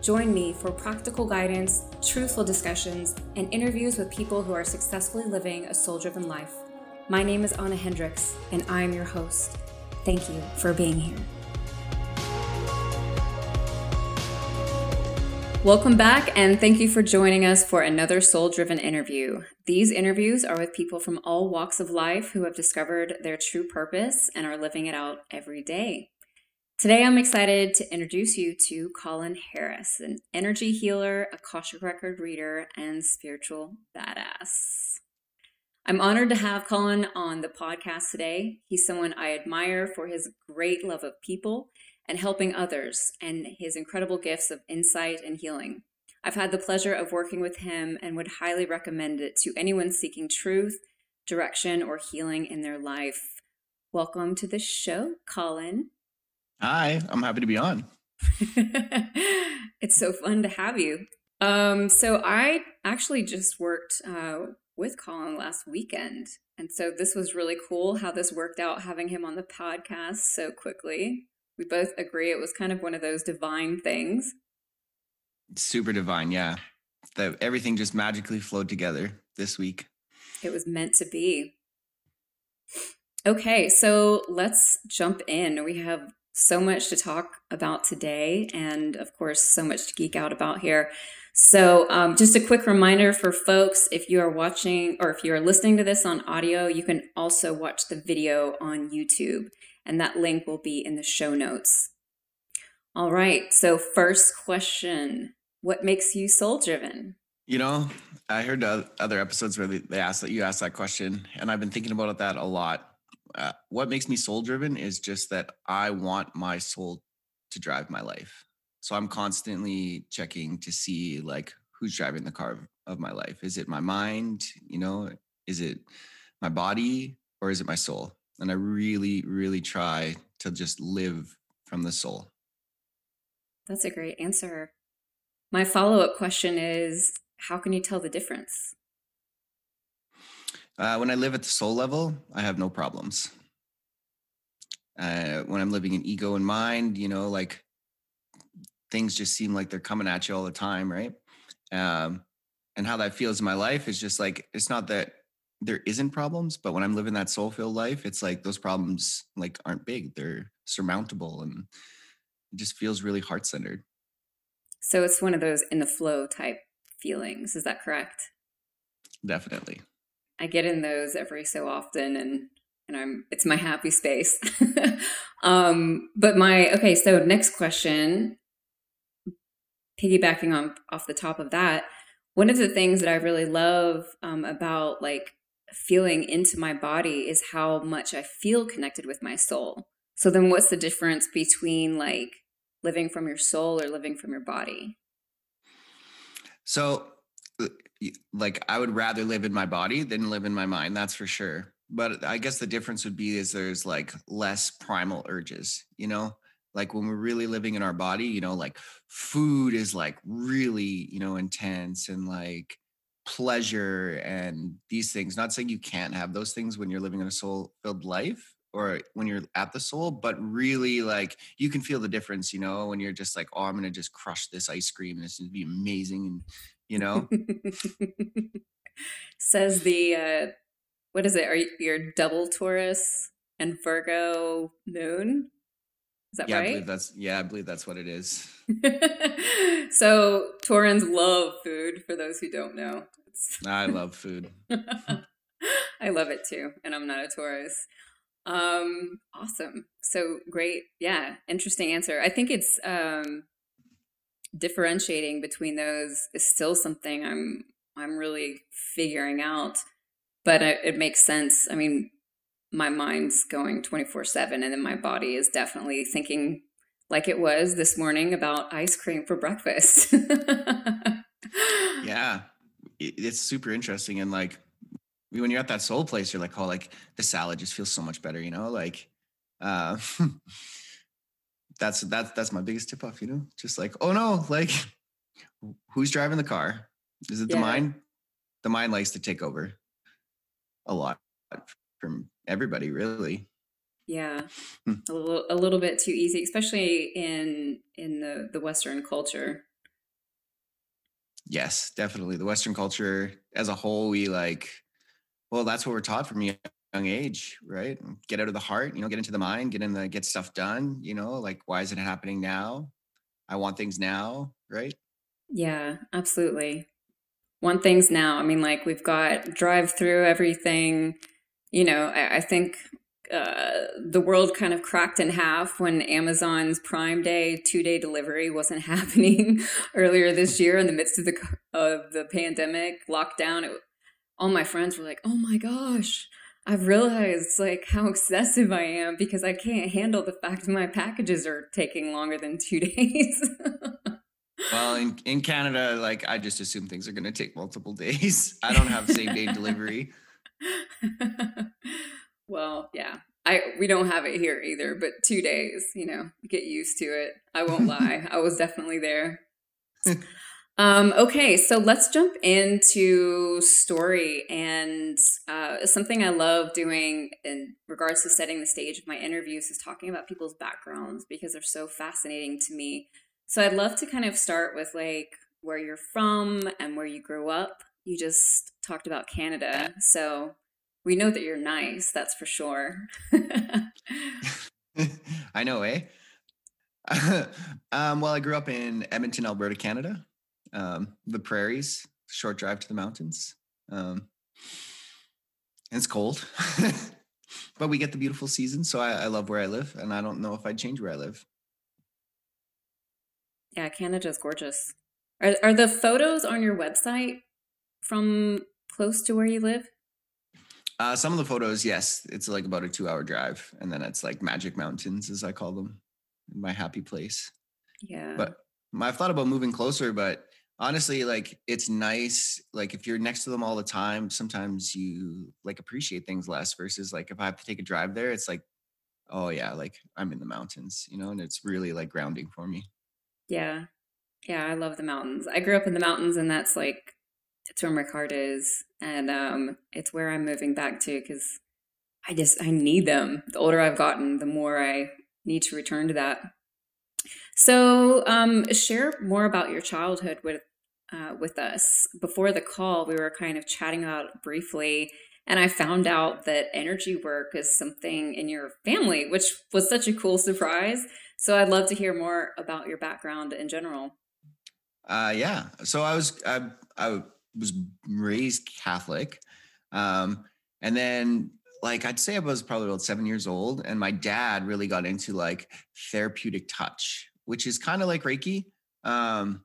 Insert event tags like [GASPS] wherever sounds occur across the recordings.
Join me for practical guidance, truthful discussions, and interviews with people who are successfully living a soul driven life. My name is Anna Hendricks, and I am your host. Thank you for being here. Welcome back, and thank you for joining us for another soul driven interview. These interviews are with people from all walks of life who have discovered their true purpose and are living it out every day. Today, I'm excited to introduce you to Colin Harris, an energy healer, Akashic record reader, and spiritual badass. I'm honored to have Colin on the podcast today. He's someone I admire for his great love of people and helping others, and his incredible gifts of insight and healing. I've had the pleasure of working with him and would highly recommend it to anyone seeking truth, direction, or healing in their life. Welcome to the show, Colin. Hi, I'm happy to be on. [LAUGHS] it's so fun to have you. Um, so I actually just worked uh, with Colin last weekend, and so this was really cool how this worked out having him on the podcast so quickly. We both agree it was kind of one of those divine things. Super divine, yeah. That everything just magically flowed together this week. It was meant to be. Okay, so let's jump in. We have so much to talk about today, and of course, so much to geek out about here. So, um, just a quick reminder for folks if you are watching or if you are listening to this on audio, you can also watch the video on YouTube, and that link will be in the show notes. All right, so first question What makes you soul driven? You know, I heard other episodes where they asked that you asked that question, and I've been thinking about that a lot uh, what makes me soul driven is just that I want my soul to drive my life. So I'm constantly checking to see like who's driving the car of, my life. Is it my mind? You know, is it my body or is it my soul? And I really, really try to just live from the soul. That's a great answer. My follow up question is how can you tell the difference? Uh, when I live at the soul level, I have no problems. Uh, when I'm living in ego and mind, you know, like things just seem like they're coming at you all the time, right? Um, and how that feels in my life is just like it's not that there isn't problems, but when I'm living that soul filled life, it's like those problems like aren't big; they're surmountable, and it just feels really heart centered. So it's one of those in the flow type feelings. Is that correct? Definitely. I get in those every so often and and I'm it's my happy space. [LAUGHS] um but my okay, so next question piggybacking on off the top of that, one of the things that I really love um, about like feeling into my body is how much I feel connected with my soul. So then what's the difference between like living from your soul or living from your body? So like I would rather live in my body than live in my mind. That's for sure. But I guess the difference would be is there's like less primal urges, you know? Like when we're really living in our body, you know, like food is like really, you know, intense and like pleasure and these things. Not saying you can't have those things when you're living in a soul filled life or when you're at the soul, but really like you can feel the difference, you know, when you're just like, oh, I'm gonna just crush this ice cream and it's gonna be amazing. And you know? [LAUGHS] Says the uh what is it? Are you your double taurus and virgo moon? Is that yeah, right I believe that's yeah i believe that's what it is. [LAUGHS] So taurans love food for those who don't know. I love food. [LAUGHS] I love it too and i'm not a taurus. Um awesome. So great. Yeah interesting answer. I think it's um differentiating between those is still something I'm I'm really figuring out. But it, it makes sense. I mean, my mind's going 24 7, and then my body is definitely thinking like it was this morning about ice cream for breakfast. [LAUGHS] yeah. it's super interesting and like when you're at that soul place, you're like, oh, like the salad just feels so much better, you know, like uh [LAUGHS] that's that's that's my biggest tip off, you know, just like, oh no, like [LAUGHS] who's driving the car? Is it yeah. the mind? The mind likes to take over a lot from everybody, really. Yeah, hmm. a little a little bit too easy, especially in in the the Western culture. Yes, definitely. The Western culture as a whole, we like. Well, that's what we're taught from a young age, right? Get out of the heart, you know, get into the mind, get in the get stuff done. You know, like why is it happening now? I want things now, right? Yeah, absolutely. Want things now. I mean, like we've got drive through everything. You know, I, I think uh, the world kind of cracked in half when Amazon's Prime Day two day delivery wasn't [LAUGHS] happening earlier this year in the midst of the of the pandemic lockdown. It, all my friends were like, "Oh my gosh, I've realized like how excessive I am because I can't handle the fact my packages are taking longer than two [LAUGHS] days." well, in in Canada, like I just assume things are going to take multiple days. [LAUGHS] I don't have same day delivery. [LAUGHS] Well, yeah. I we don't have it here either, but 2 days, you know, get used to it. I won't lie. I was definitely there. Um, okay, so let's jump into story and uh, something I love doing in regards to setting the stage of my interviews is talking about people's backgrounds because they're so fascinating to me. So I'd love to kind of start with like where you're from and where you grew up. You just talked about Canada, so we know that you're nice, that's for sure. [LAUGHS] I know, eh? [LAUGHS] um, well, I grew up in Edmonton, Alberta, Canada. Um, the prairies, short drive to the mountains. Um, it's cold, [LAUGHS] but we get the beautiful season. So I, I love where I live, and I don't know if I'd change where I live. Yeah, Canada's gorgeous. Are, are the photos on your website from close to where you live? Uh, some of the photos, yes, it's like about a two-hour drive, and then it's like Magic Mountains, as I call them, my happy place. Yeah. But I've thought about moving closer, but honestly, like it's nice. Like if you're next to them all the time, sometimes you like appreciate things less. Versus like if I have to take a drive there, it's like, oh yeah, like I'm in the mountains, you know, and it's really like grounding for me. Yeah. Yeah, I love the mountains. I grew up in the mountains, and that's like it's where my heart is, and um, it's where I'm moving back to because I just I need them. The older I've gotten, the more I need to return to that. So, um, share more about your childhood with uh, with us. Before the call, we were kind of chatting about briefly, and I found out that energy work is something in your family, which was such a cool surprise. So, I'd love to hear more about your background in general. Uh, yeah. So I was I I was raised Catholic. Um, and then like I'd say I was probably about seven years old, and my dad really got into like therapeutic touch, which is kind of like Reiki. Um,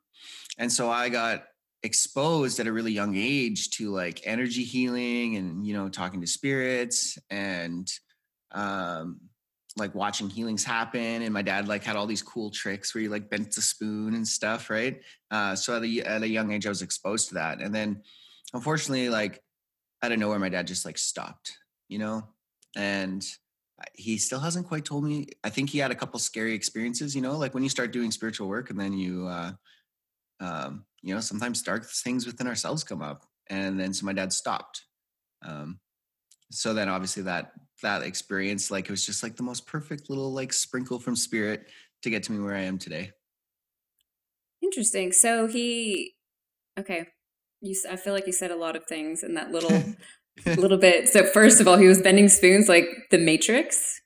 and so I got exposed at a really young age to like energy healing and you know talking to spirits and um, like watching healings happen. And my dad like had all these cool tricks where he like bent the spoon and stuff right? Uh, so at a, at a young age i was exposed to that. And then unfortunately like out of nowhere my dad just like stopped you know? And he still hasn't quite told me i think he had a couple scary experiences you know? Like when you start doing spiritual work and then you uh um you know sometimes dark things within ourselves come up and then so my dad stopped um so then obviously that that experience like it was just like the most perfect little like sprinkle from spirit to get to me where I am today. Interesting. So he okay. You I feel like you said a lot of things in that little [LAUGHS] little bit. So first of all, he was bending spoons like the Matrix.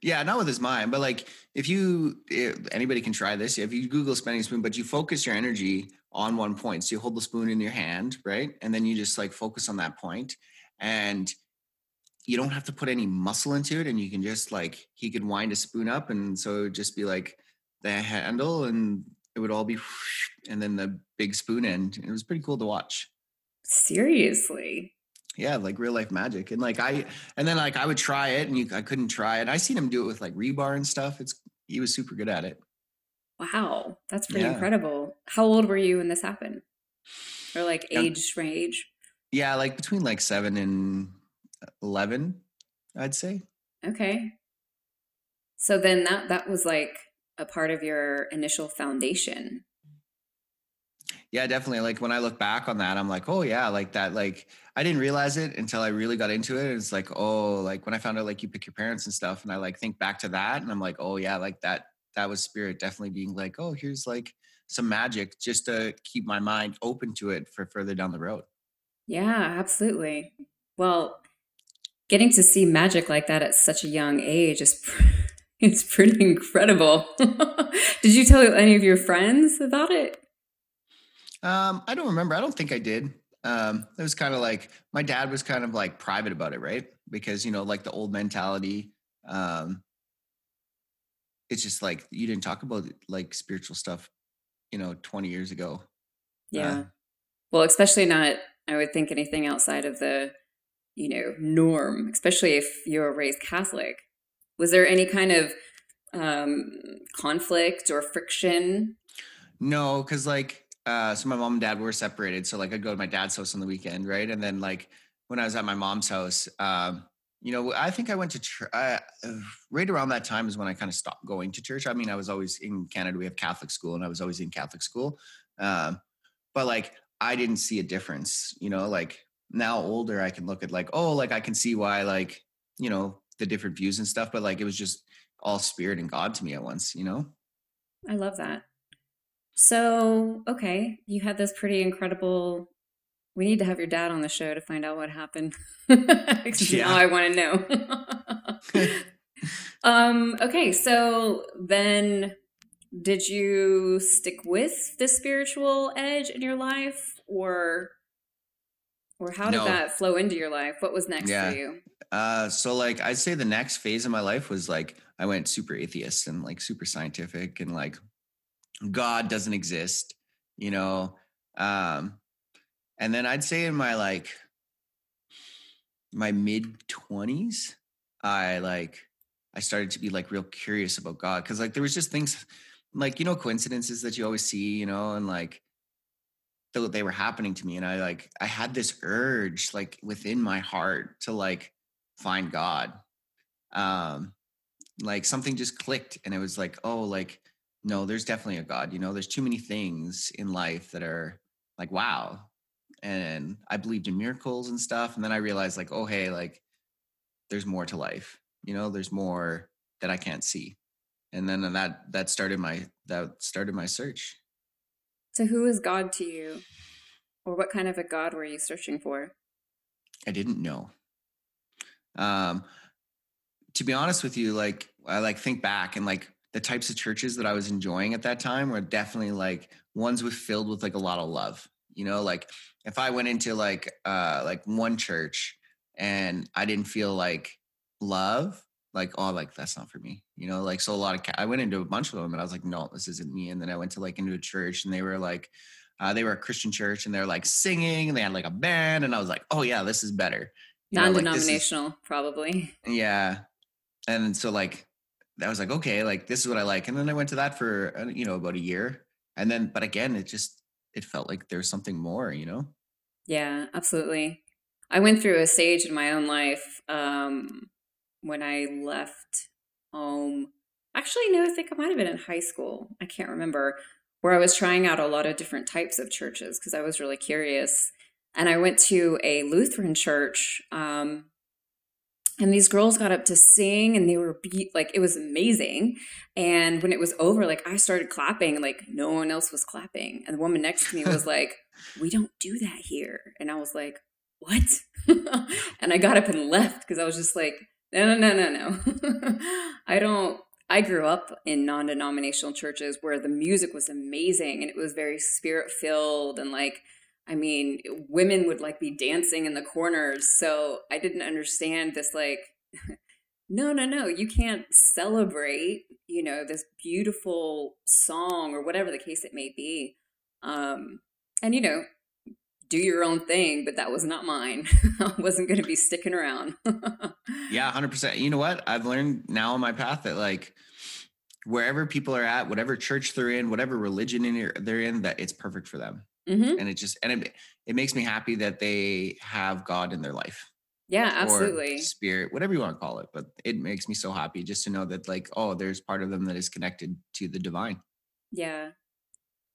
Yeah, not with his mind, but like if you if anybody can try this, if you Google spending spoon, but you focus your energy on one point. So you hold the spoon in your hand, right? And then you just like focus on that point. And you don't have to put any muscle into it and you can just like he could wind a spoon up and so it would just be like the handle and it would all be [LAUGHS] and then the big spoon end. It was pretty cool to watch. Seriously? Yeah like real life magic. And like i and then like i would try it and you i couldn't try it. I seen him do it with like rebar and stuff. It's he was super good at it wow that's pretty yeah. incredible how old were you when this happened or like age range? Yeah, like between like seven and 11, I'd say. Okay. So then that that was like a part of your initial foundation. Yeah, definitely. Like when I look back on that, I'm like, oh yeah, like that. Like I didn't realize it until I really got into it. It's like, oh, like when I found out like you pick your parents and stuff, and I like think back to that, and I'm like, oh yeah, like that. That was spirit definitely being like, oh, here's like some magic just to keep my mind open to it for further down the road. Yeah, absolutely. Well, getting to see magic like that at such a young age is [LAUGHS] it's pretty incredible. [LAUGHS] did you tell any of your friends about it? Um, I don't remember. I don't think I did. Um, it was kind of like my dad was kind of like private about it, right? Because you know, like the old mentality. Um, it's just like you didn't talk about like spiritual stuff, you know, 20 years ago. Yeah. Uh, well, especially not, I would think anything outside of the, you know, norm, especially if you were raised Catholic. Was there any kind of um, conflict or friction? No, because like uh, so my mom and dad were separated. So like I'd go to my dad's house on the weekend, right? And then like when I was at my mom's house, um, you know, I think I went to church uh, right around that time is when I kind of stopped going to church. I mean, I was always in Canada. We have Catholic school, and I was always in Catholic school. Um, but like I didn't see a difference. You know, like now older, I can look at like, oh, like I can see why, like you know, the different views and stuff. But like it was just all spirit and God to me at once. You know. I love that. So, okay, you had this pretty incredible. We need to have your dad on the show to find out what happened. [LAUGHS] yeah. Now I want to know. [LAUGHS] [LAUGHS] um, okay, so then did you stick with the spiritual edge in your life or or how did no. that flow into your life? What was next yeah. for you? Uh, so like I'd say the next phase of my life was like I went super atheist and like super scientific and like God doesn't exist, you know. Um, and then I'd say in my like my mid 20s, I like I started to be like real curious about God because like there was just things like you know coincidences that you always see, you know, and like they were happening to me and I like I had this urge like within my heart to like find God. Um like something just clicked and it was like, oh, like no, there's definitely a God. You know, there's too many things in life that are like, wow. And I believed in miracles and stuff. And then I realized, like, oh, hey, like, there's more to life. You know, there's more that I can't see. And then that that started my that started my search. So who is God to you? Or what kind of a God were you searching for? I didn't know. Um to be honest with you, like I like think back and like the types of churches that I was enjoying at that time were definitely like ones with filled with like a lot of love. You know, like if I went into like uh like one church and I didn't feel like love, like oh like that's not for me. You know, like so a lot of I went into a bunch of them and I was like no, this isn't me. And then I went to like into a church and they were like uh, they were a Christian church and they're like singing and they had like a band and I was like oh yeah, this is better. You Non-denominational, know, like, is, probably. Yeah, and so like I was like, okay, like this is what I like. And then I went to that for uh, you know about a year, and then but again, it just it felt like there's something more, you know. Yeah, absolutely. I went through a stage in my own life um, when I left home. Actually, no, I think I might have been in high school. I can't remember where I was trying out a lot of different types of churches because I was really curious. And I went to a Lutheran church um, and these girls got up to sing and they were beat like it was amazing. And when it was over like i started clapping like no one else was clapping. And the woman next to me was [LAUGHS] like we don't do that here. And i was like what? [LAUGHS] And i got up and left because i was just like no no no no no. [LAUGHS] I don't i grew up in non-denominational churches where the music was amazing and it was very spirit filled and like I mean, women would like be dancing in the corners. So I didn't understand this like [LAUGHS] no, no, no, you can't celebrate, you know, this beautiful song or whatever the case it may be. Um and you know, do your own thing, but that was not mine. [LAUGHS] I wasn't going to be sticking around. [LAUGHS] yeah, 100%. You know what? I've learned now on my path that like wherever people are at, whatever church they're in, whatever religion they're in, that it's perfect for them hmm and it just and it, it makes me happy that they have god in their life Yeah, absolutely. spirit whatever you want to call it but it makes me so happy just to know that like oh there's part of them that is connected to the divine Yeah.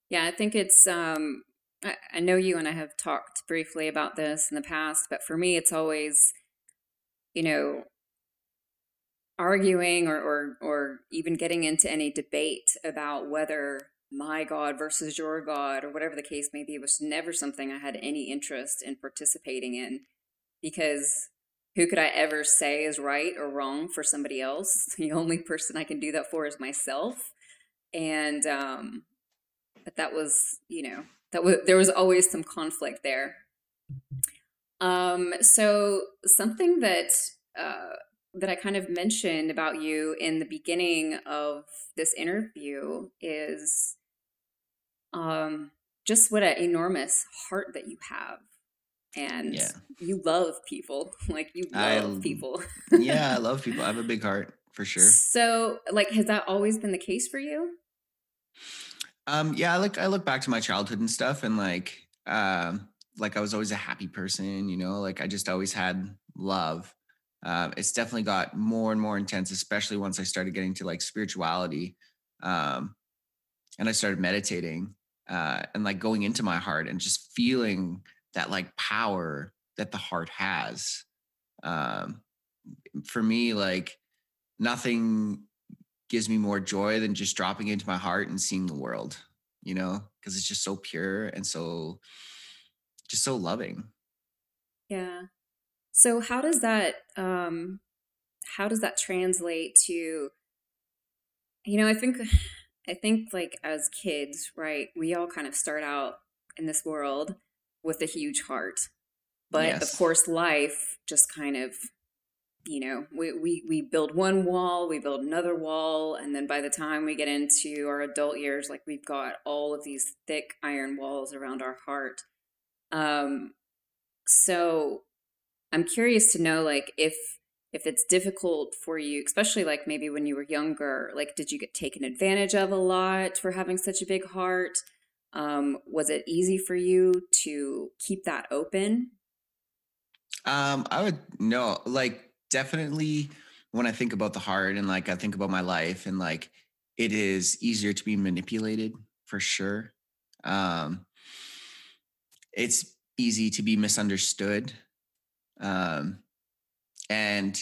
Yeah, I think it's um I, I know you and I have talked briefly about this in the past, but for me it's always, you know, arguing or or or even getting into any debate about whether my God versus your God or whatever the case may be was never something I had any interest in participating in because who could I ever say is right or wrong for somebody else? [LAUGHS] The only person I can do that for is myself. And um but that was, you know, that was there was always some conflict there. Um, so something that uh, that I kind of mentioned about you in the beginning of this interview is um, just what an enormous heart that you have, and yeah you love people, [LAUGHS] like you love l- people. yeah i love [LAUGHS] people i have a big heart for sure so, like, has that always been the case for you? Um, yeah, I look I look back to my childhood and stuff and like um like I was always a happy person, you know, like I just always had love. Um, it's definitely got more and more intense, especially once I started getting to like spirituality. Um, and I started meditating uh and like going into my heart and just feeling that like power that the heart has. Um, for me, like nothing gives me more joy than just dropping into my heart and seeing the world, you know, because it's just so pure and so just so loving. Yeah. So how does that um how does that translate to you know, I think I think like as kids, right, we all kind of start out in this world with a huge heart. But of course life just kind of you know, we, we we build one wall, we build another wall, and then by the time we get into our adult years, like we've got all of these thick iron walls around our heart. Um, so I'm curious to know, like, if if it's difficult for you, especially like maybe when you were younger, like, did you get taken advantage of a lot for having such a big heart? Um, was it easy for you to keep that open? Um, I would no, like definitely when I think about the heart and like I think about my life and like it is easier to be manipulated for sure. Um, it's easy to be misunderstood. Um, and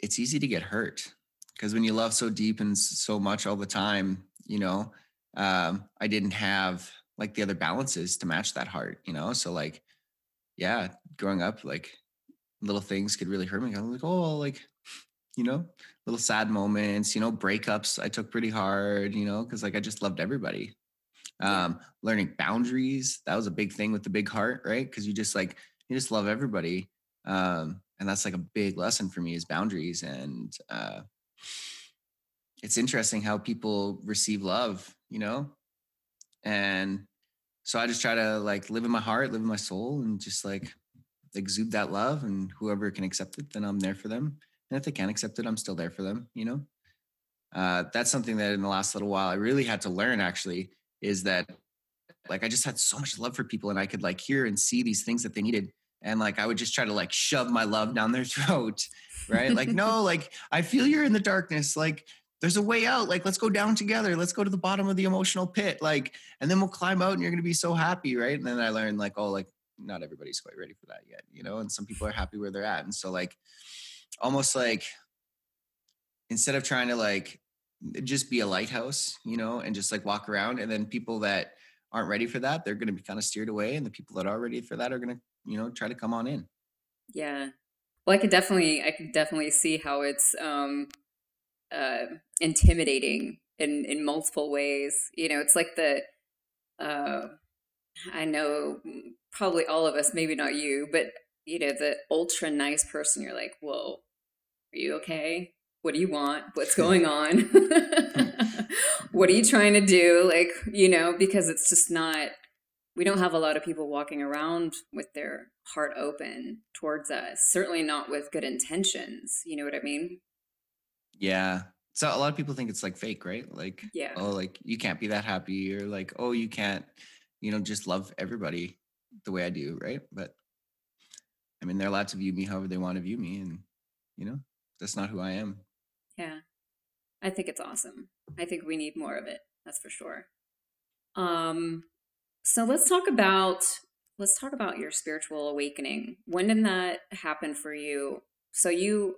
it's easy to get hurt because when you love so deep and so much all the time, you know, um, I didn't have like the other balances to match that heart, you know. So like, yeah, growing up, like little things could really hurt me. I'm like, oh, like you know, little sad moments, you know, breakups I took pretty hard, you know, because like I just loved everybody. Um, learning boundaries, that was a big thing with the big heart, right? Because you just like you just love everybody. Um, and that's like a big lesson for me is boundaries. And uh it's interesting how people receive love, you know? And so I just try to like live in my heart, live in my soul, and just like exude that love. And whoever can accept it, then I'm there for them. And if they can't accept it, I'm still there for them, you know? Uh, that's something that in the last little while I really had to learn actually is that like I just had so much love for people and I could like hear and see these things that they needed. And like I would just try to like shove my love down their [LAUGHS] throat, right? Like, [LAUGHS] no, like I feel you're in the darkness. Like there's a way out. Like, let's go down together. Let's go to the bottom of the emotional pit. Like, and then we'll climb out and you're gonna be so happy, right? And then I learned like, oh, like not everybody's quite ready for that yet, you know, and some people are happy where they're at. And so like almost like instead of trying to like just be a lighthouse, you know, and just like walk around. And then people that aren't ready for that, they're going to be kind of steered away. And the people that are ready for that are going to, you know, try to come on in. Yeah. Well, I could definitely, I could definitely see how it's um, uh, intimidating in in multiple ways. You know, it's like the uh, I know probably all of us, maybe not you, but you know, the ultra nice person. You're like, whoa, are you okay? What do you want? What's [LAUGHS] going on? [LAUGHS] what are you trying to do? Like, you know, because it's just not. We don't have a lot of people walking around with their heart open towards us. Certainly not with good intentions. You know what I mean? yeah. So a lot of people think it's like fake, right? Like, Yeah. oh, like you can't be that happy or like, oh, you can't, you know, just love everybody the way I do, right? But I mean, they're allowed to view me however they want to view me, and you know, that's not who I am. Yeah, I think it's awesome. I think we need more of it. That's for sure. Um, so let's talk about let's talk about your spiritual awakening. When did that happen for you? So you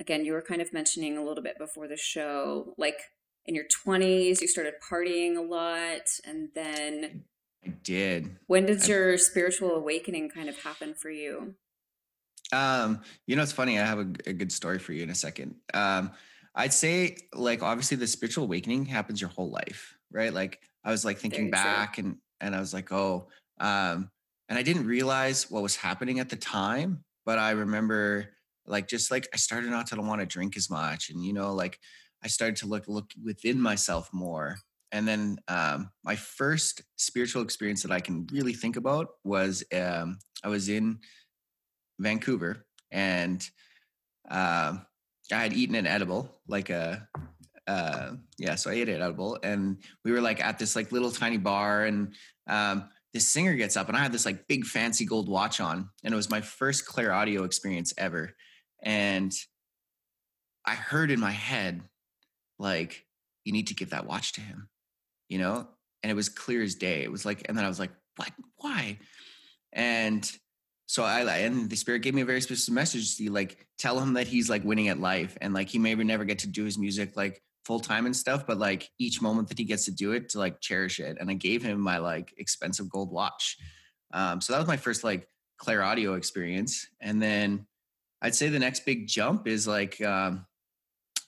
again, you were kind of mentioning a little bit before the show, like in your 20s, you started partying a lot and then I did. When did I, your spiritual awakening kind of happen for you? Um, you know, it's funny. I have a, a good story for you in a second. Um, I'd say like obviously the spiritual awakening happens your whole life, right? Like I was like thinking Very back true. and and I was like, oh, um, and I didn't realize what was happening at the time, but I remember like just like I started not to want to drink as much, and you know, like I started to look look within myself more. And then um, my first spiritual experience that I can really think about was um, I was in Vancouver and uh, I had eaten an edible, like a uh, yeah, so I ate it edible, and we were like at this like little tiny bar, and um, this singer gets up, and I had this like big fancy gold watch on, and it was my first Claire audio experience ever, and I heard in my head like, "You need to give that watch to him," you know, and it was clear as day. It was like, and then I was like, "What? Why?" And so I and the spirit gave me a very specific message to like tell him that he's like winning at life and like he may never get to do his music like full time and stuff, but like each moment that he gets to do it to like cherish it. And I gave him my like expensive gold watch. Um, so that was my first like Claire audio experience. And then I'd say the next big jump is like um,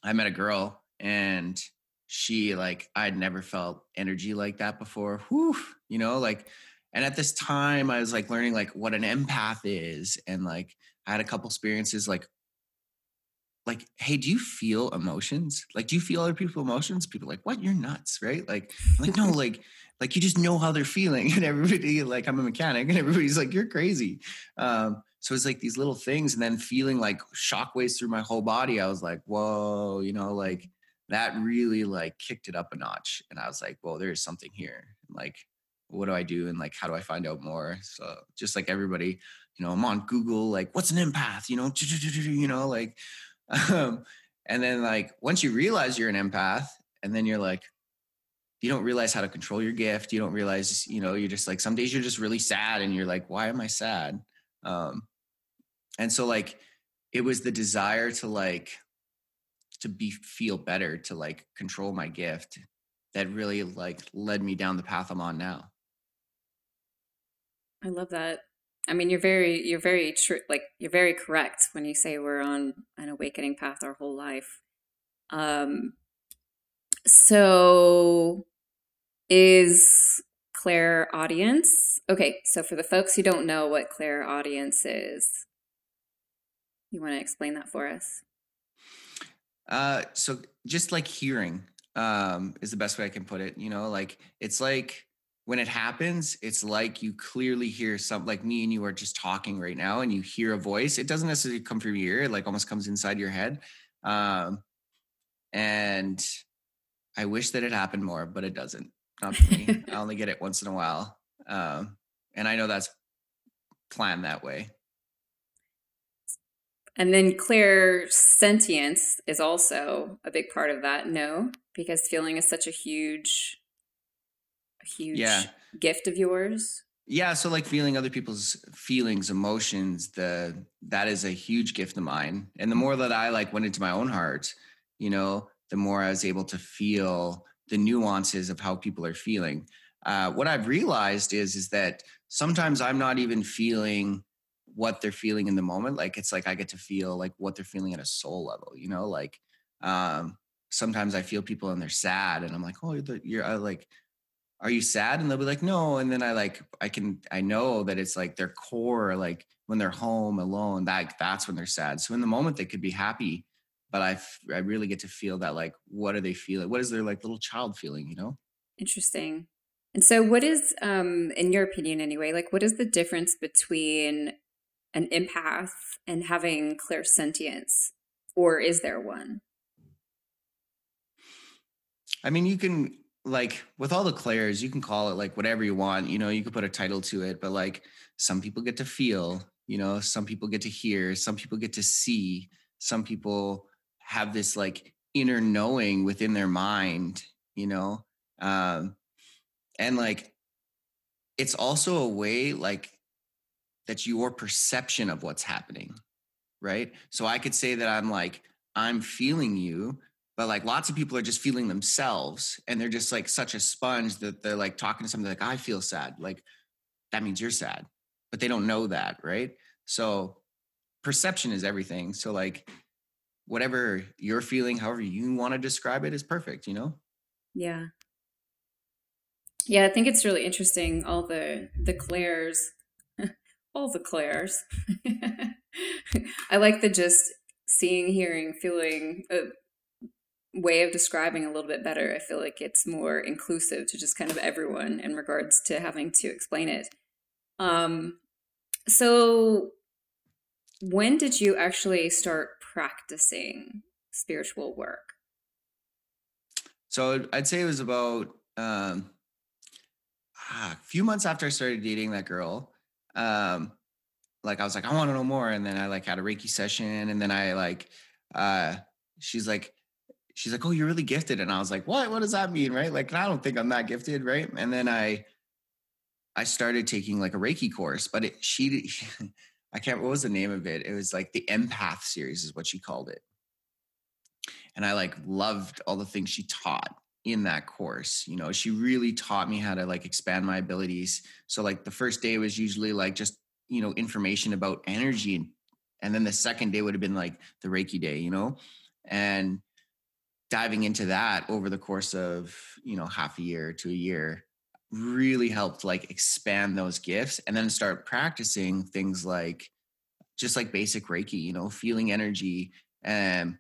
I met a girl and she like I'd never felt energy like that before. Whew, you know, like and at this time I was like learning like what an empath is and like I had a couple experiences like like, hey, do you feel emotions? Like, do you feel other people's emotions? People like, what? You're nuts, right? Like, I'm like, no, [LAUGHS] like, like you just know how they're feeling. [LAUGHS] And everybody, like, I'm a mechanic, and everybody's like, you're crazy. Um, so it's like these little things, and then feeling like shockwaves through my whole body. I was like, whoa, you know, like that really like kicked it up a notch. And I was like, well, there's something here. Like, what do I do? And like, how do I find out more? So just like everybody, you know, I'm on Google, like, what's an empath? You know, [LAUGHS] you know, like um, and then like once you realize you're an empath, and then you're like, you don't realize how to control your gift. You don't realize, you know, you're just like some days you're just really sad, and you're like, why am I sad? Um, and so like it was the desire to like to be feel better to like control my gift that really like led me down the path I'm on now. I love that. I mean, you're very, you're very true. Like you're very correct when you say we're on an awakening path our whole life. Um, so is clairaudience okay? So for the folks who don't know what clairaudience is, you want to explain that for us? Uh, so just like hearing um, is the best way I can put it. You know, like it's like when it happens, it's like you clearly hear something like me and you are just talking right now and you hear a voice. It doesn't necessarily come from your ear, it like almost comes inside your head. Um, and I wish that it happened more, but it doesn't. Not for me. I [LAUGHS] only get it once in a while. Um, and I know that's planned that way. And then clairsentience is also a big part of that, no? Because feeling is such a huge huge yeah. gift of yours? Yeah, so like feeling other people's feelings, emotions, the that is a huge gift of mine. And the more that I like went into my own heart, you know, the more I was able to feel the nuances of how people are feeling. Uh, what I've realized is is that sometimes I'm not even feeling what they're feeling in the moment. Like it's like I get to feel like what they're feeling at a soul level. You know, like um, sometimes I feel people and they're sad, and I'm like, oh, you're, you're uh, like are you sad? And they'll be like no. And then i like i can i know that it's like their core like when they're home alone that that's when they're sad. So in the moment they could be happy but i i really get to feel that like what are they feeling what is their like little child feeling you know? Interesting. And so what is um in your opinion anyway like what is the difference between an empath and having clairsentience or is there one? I mean you can like with all the clairs, you can call it like whatever you want. You know, you could put a title to it, but like some people get to feel, you know, some people get to hear, some people get to see, some people have this like inner knowing within their mind, you know. Um, and like it's also a way like that's your perception of what's happening, right? So I could say that I'm like, I'm feeling you, but like lots of people are just feeling themselves and they're just like such a sponge that they're like talking to somebody like, I feel sad. Like that means you're sad, but they don't know that, right? So perception is everything. So like whatever you're feeling, however you want to describe it is perfect, you know? Yeah. Yeah, I think it's really interesting all the the clairs [LAUGHS] all the clairs. [LAUGHS] I like the just seeing, hearing, feeling a way of describing a little bit better. I feel like it's more inclusive to just kind of everyone in regards to having to explain it. Um, so when did you actually start practicing spiritual work? So I'd say it was about um, ah, a few months after I started dating that girl um like I was like, I want to know more. And then I like had a Reiki session. And then I like uh she's like, she's like, Oh, you're really gifted. And I was like, What? What does that mean? Right. Like, I don't think I'm that gifted, right? And then I I started taking like a Reiki course, but it she, [LAUGHS] I can't what was the name of it? It was like the empath series, is what she called it. And I like loved all the things she taught in that course you know she really taught me how to like expand my abilities so like the first day was usually like just you know information about energy and and then the second day would have been like the reiki day you know and diving into that over the course of you know half a year to a year really helped like expand those gifts and then start practicing things like just like basic reiki you know feeling energy and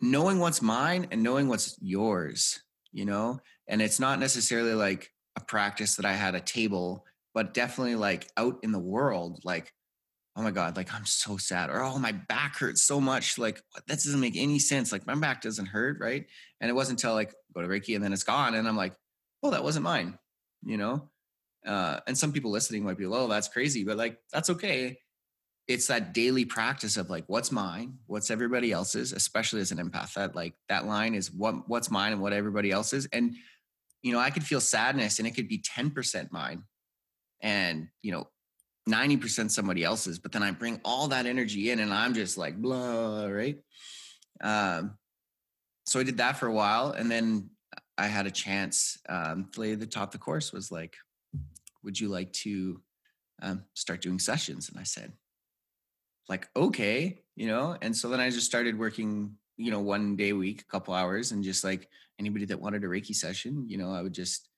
knowing what's mine and knowing what's yours you know? And it's not necessarily like a practice that I had a table, but definitely like out in the world, like, oh my God, like I'm so sad, or oh, my back hurts so much. Like, that doesn't make any sense. Like, my back doesn't hurt, right? And it wasn't until like go to Reiki and then it's gone. And I'm like, oh, that wasn't mine, you know? Uh, and some people listening might be, like oh, that's crazy, but like, that's okay it's that daily practice of like what's mine what's everybody else's especially as an empath that like that line is what what's mine and what everybody else's and you know i could feel sadness and it could be 10% mine and you know 90% somebody else's but then i bring all that energy in and i'm just like blah right? Um so i did that for a while and then i had a chance um the lady that taught the course was like would you like to um, start doing sessions? And i said like okay you know? And so then i just started working you know one day a week a couple hours and just like anybody that wanted a reiki session you know i would just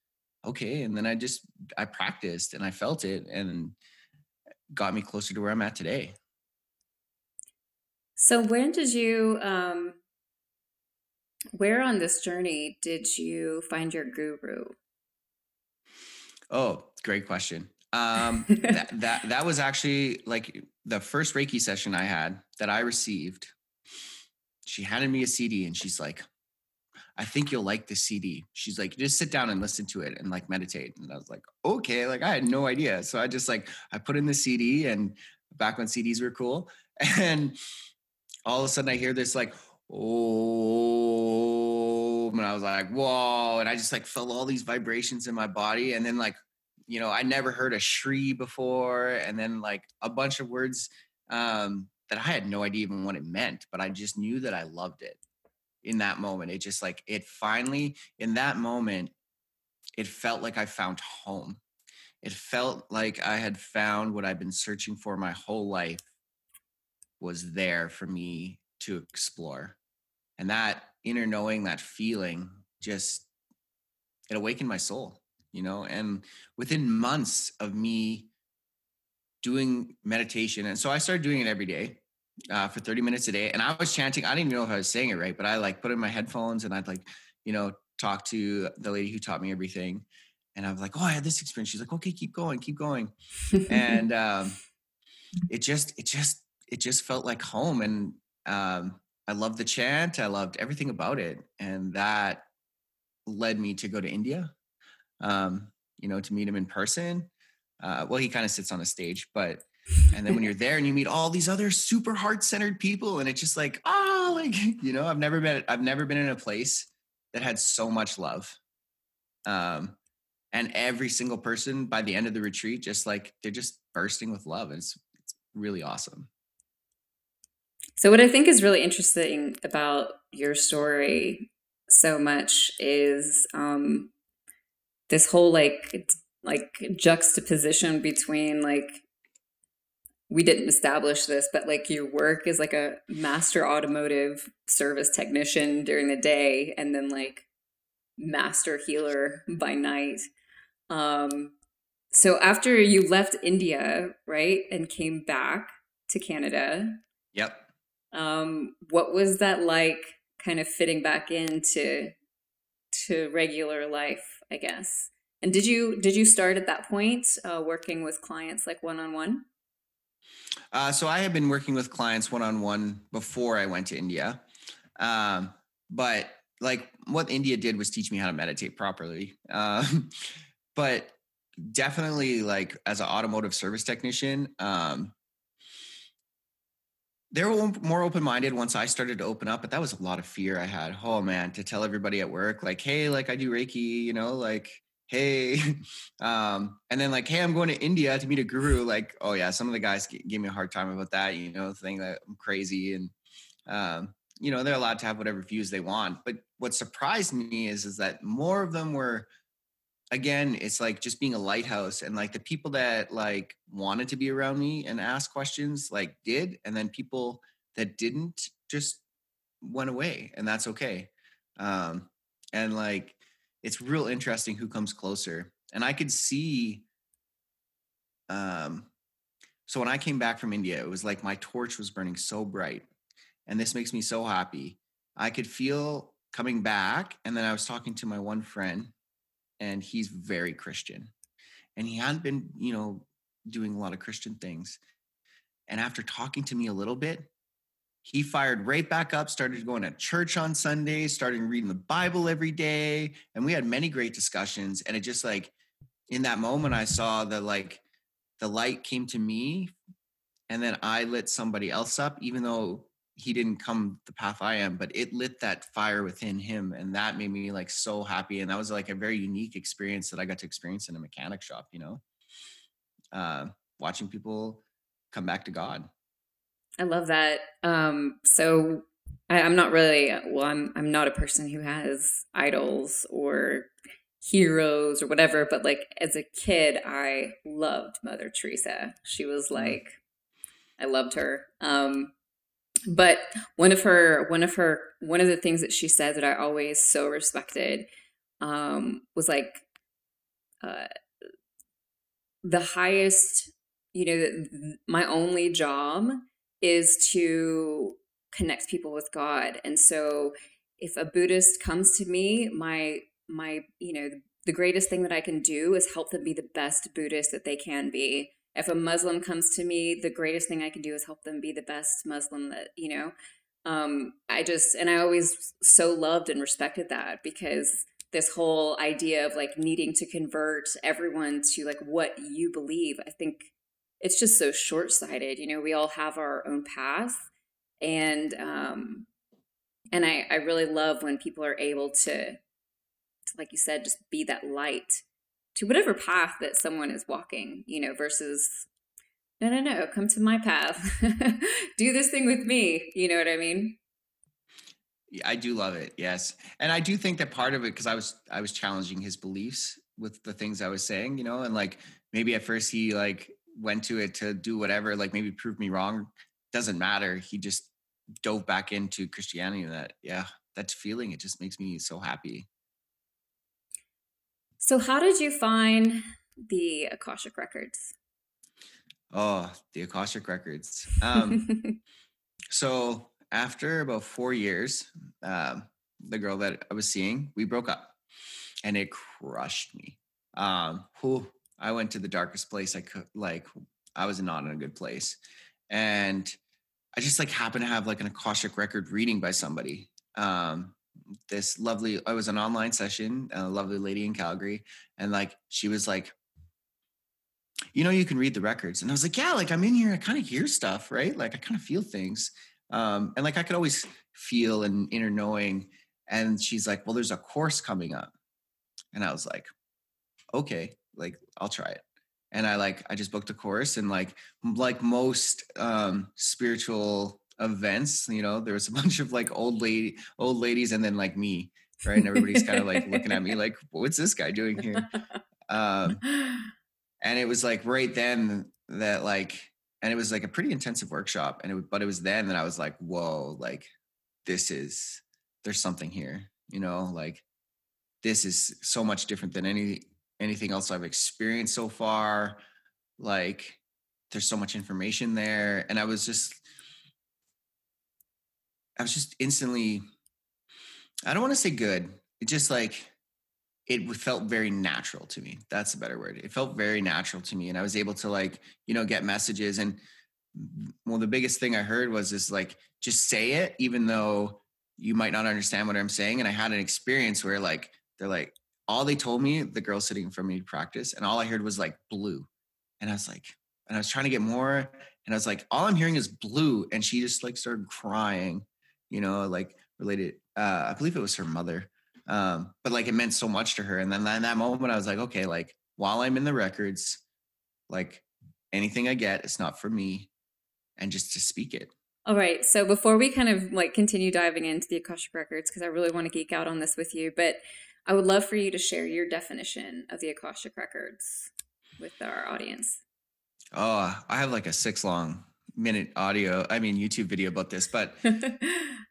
okay and then i just i practiced and i felt it and got me closer to where i'm at today. So when did you um where on this journey did you find your guru? Oh great question. Um [LAUGHS] that, that that was actually like the first Reiki session I had that I received, she handed me a CD and she's like, I think you'll like this CD. She's like, just sit down and listen to it and like meditate. And I was like, okay, like I had no idea. So I just like, I put in the CD and back when CDs were cool. [LAUGHS] And all of a sudden I hear this like, oh, and I was like, whoa. And I just like felt all these vibrations in my body. And then like you know, I never heard a Shri before, and then like a bunch of words um, that I had no idea even what it meant, but I just knew that I loved it in that moment. It just like it finally in that moment, it felt like I found home. It felt like I had found what I've been searching for my whole life was there for me to explore. And that inner knowing, that feeling just it awakened my soul you know and within months of me doing meditation and so i started doing it every day uh, for 30 minutes a day and i was chanting i didn't even know if i was saying it right but i like put in my headphones and i'd like you know talk to the lady who taught me everything and i was like oh i had this experience she's like okay keep going keep going and [LAUGHS] um it just it just it just felt like home and um i loved the chant i loved everything about it and that led me to go to India. Um, you know, to meet him in person. Uh, well, he kind of sits on a stage, but and then when you're there and you meet all these other super heart-centered people, and it's just like, oh, like [LAUGHS] you know, I've never been, I've never been in a place that had so much love. Um, and every single person by the end of the retreat, just like they're just bursting with love. It's it's really awesome. So, what I think is really interesting about your story so much is um, this whole like like juxtaposition between like we didn't establish this, but like your work is like a master automotive service technician during the day, and then like master healer by night. Um, so after you left India, right, and came back to Canada, yep. Um, what was that like, kind of fitting back into to regular life? I guess. And did you did you start at that point uh, working with clients like one on one? So I had been working with clients one on one before I went to India, um, but like what India did was teach me how to meditate properly. Um, [LAUGHS] but definitely like as an automotive service technician um they were more open-minded once i started to open up but that was a lot of fear i had oh man to tell everybody at work like hey like i do reiki you know like hey [LAUGHS] um and then like hey i'm going to india to meet a guru like oh yeah some of the guys gave me a hard time about that you know thing that i'm crazy and um you know they're allowed to have whatever views they want but what surprised me is is that more of them were again, it's like just being a lighthouse and like the people that like wanted to be around me and ask questions like did, and then people that didn't just went away, and that's okay. Um, and like it's real interesting who comes closer. And I could see um so when I came back from India, it was like my torch was burning so bright. And this makes me so happy. I could feel coming back. And then I was talking to my one friend and he's very Christian. And he hadn't been, you know, doing a lot of Christian things. And after talking to me a little bit, he fired right back up, started going to church on Sundays, started reading the Bible every day. And we had many great discussions. And it just like in that moment, I saw that like the light came to me and then I lit somebody else up, even though he didn't come the path I am, but it lit that fire within him. And that made me like so happy. And that was like a very unique experience that I got to experience in a mechanic shop, you know, uh, watching people come back to God. I love that. Um, so I, I'm not really, well, I'm, I'm not a person who has idols or heroes or whatever, but like as a kid, I loved Mother Teresa. She was mm. like, I loved her. Um, but one of her one of her one of the things that she said that I always so respected um, was like uh, the highest you know my only job is to connect people with God. And so if a Buddhist comes to me my my you know the greatest thing that I can do is help them be the best Buddhist that they can be. If a Muslim comes to me, the greatest thing I can do is help them be the best Muslim that, you know, um, I just, and I always so loved and respected that because this whole idea of like needing to convert everyone to like what you believe, I think it's just so short sighted. You know, we all have our own path. And, um, and I, I really love when people are able to, to, like you said, just be that light to whatever path that someone is walking, you know, versus no, no, no, come to my path. [LAUGHS] do this thing with me. You know what I mean? I do love it. Yes. And I do think that part of it, because I was I was challenging his beliefs with the things I was saying, you know, and like maybe at first he like went to it to do whatever, like maybe prove me wrong. Doesn't matter. He just dove back into Christianity and that, yeah, that feeling, it just makes me so happy. So, how did you find the Akashic Records? Oh, the Akashic Records. Um, [LAUGHS] so, after about four years, um, the girl that I was seeing, we broke up and it crushed me. Um, whew, I went to the darkest place I could, like, I was not in a good place. And I just like happened to have like an Akashic record reading by somebody. Um, this lovely i was an online session a lovely lady in calgary. And like she was like you know you can read the records. And i was like yeah like i'm in here. I kind of hear stuff right? Like i kind of feel things. Um and like i could always feel an inner knowing. And she's like well there's a course coming up. And i was like okay like i'll try it. And i like i just booked a course and like like most um spiritual events you know there was a [LAUGHS] bunch of like old lady old ladies and then like me right? And everybody's kind of like looking at me like what's this guy doing here? Um and it was like right then that like and it was like a pretty intensive workshop and it but it was then that i was like whoa like this is there's something here you know? Like this is so much different than any anything else i've experienced so far like there's so much information there and i was just i was just instantly i don't want to say good it just like it felt very natural to me. That's a better word. It felt very natural to me. And I was able to like, you know, get messages. And well, the biggest thing I heard was this like, just say it, even though you might not understand what I'm saying. And I had an experience where like, they're like, all they told me, the girl sitting from me practice, and all I heard was like blue. And I was like, and I was trying to get more. And I was like, all I'm hearing is blue. And she just like started crying, you know, like related, uh, I believe it was her mother um, but like it meant so much to her. And then in that moment, I was like, okay, like while I'm in the records, like anything I get, it's not for me, and just to speak it. All right. So before we kind of like continue diving into the Akashic records, because I really want to geek out on this with you, but I would love for you to share your definition of the Akashic records with our audience. Oh, I have like a six long minute audio, I mean, YouTube video about this, but [LAUGHS] I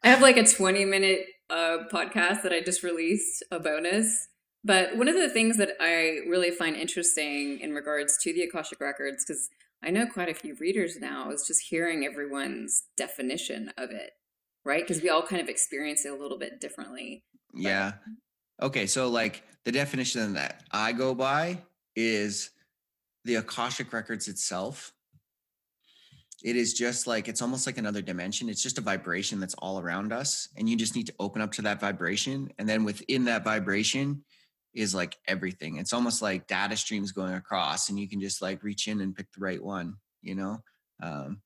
have like a 20 minute uh, podcast that I just released, a bonus. But one of the things that I really find interesting in regards to the Akashic Records, because I know quite a few readers now, is just hearing everyone's definition of it, right? Because we all kind of experience it a little bit differently. Yeah. Okay. So, like, the definition that I go by is the Akashic Records itself. It is just like it's almost like another dimension. It's just a vibration that's all around us and you just need to open up to that vibration and then within that vibration is like everything. It's almost like data streams going across and you can just like reach in and pick the right one you know? Um,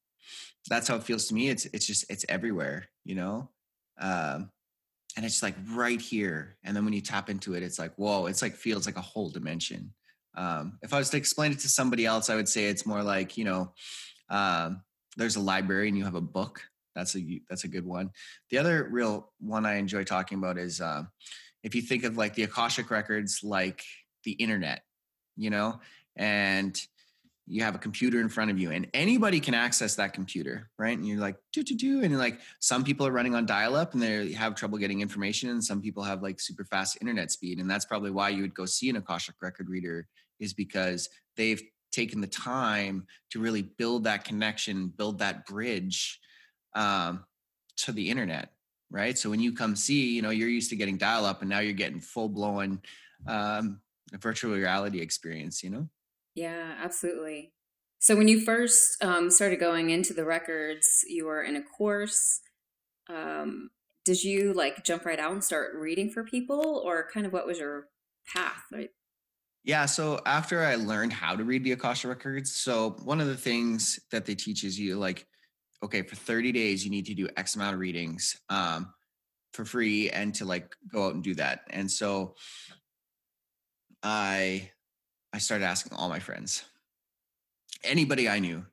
that's how it feels to me. It's it's just it's everywhere you know? Um, and it's like right here and then when you tap into it it's like whoa it's like feels like a whole dimension um, if i was to explain it to somebody else i would say it's more like you know um, there's a library and you have a book. That's a that's a good one. The other real one I enjoy talking about is uh, if you think of like the Akashic records, like the internet, you know, and you have a computer in front of you and anybody can access that computer right and you're like do do do and like some people are running on dial up and they have trouble getting information and some people have like super fast internet speed and that's probably why you would go see an akashic record reader is because they've taken the time to really build that connection, build that bridge um, to the internet, right? So when you come see, you know, you're used to getting dial up and now you're getting full blown um, virtual reality experience, you know? Yeah, absolutely. So when you first um, started going into the records, you were in a course. Um, did you like jump right out and start reading for people, or kind of what was your path? Right? Yeah. So after I learned how to read the Akashic records, so one of the things that they teach is you like, okay, for 30 days, you need to do X amount of readings um, for free and to like go out and do that. And so I I started asking all my friends, anybody I knew.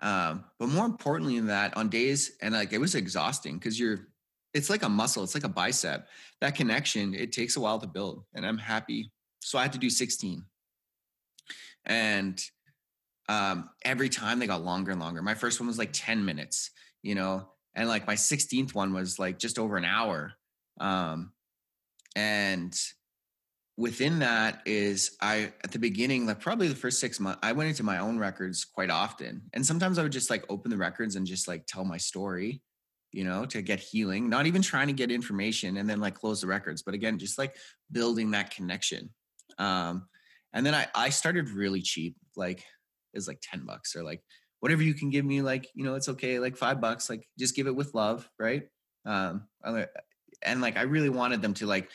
Um, but more importantly than that, on days and like it was exhausting because you're it's like a muscle, it's like a bicep. That connection, it takes a while to build. And I'm happy so I had to do 16. And um, every time they got longer and longer. My first one was like 10 minutes, you know, and like my 16th one was like just over an hour. Um, and within that is I at the beginning, like probably the first six months, I went into my own records quite often. And sometimes I would just like open the records and just like tell my story you know, to get healing, not even trying to get information and then like close the records, but again, just like building that connection. Um, and then I, I started really cheap, like it was like 10 bucks or like whatever you can give me, like, you know, it's okay, like five bucks, like just give it with love, right? Um, and like I really wanted them to like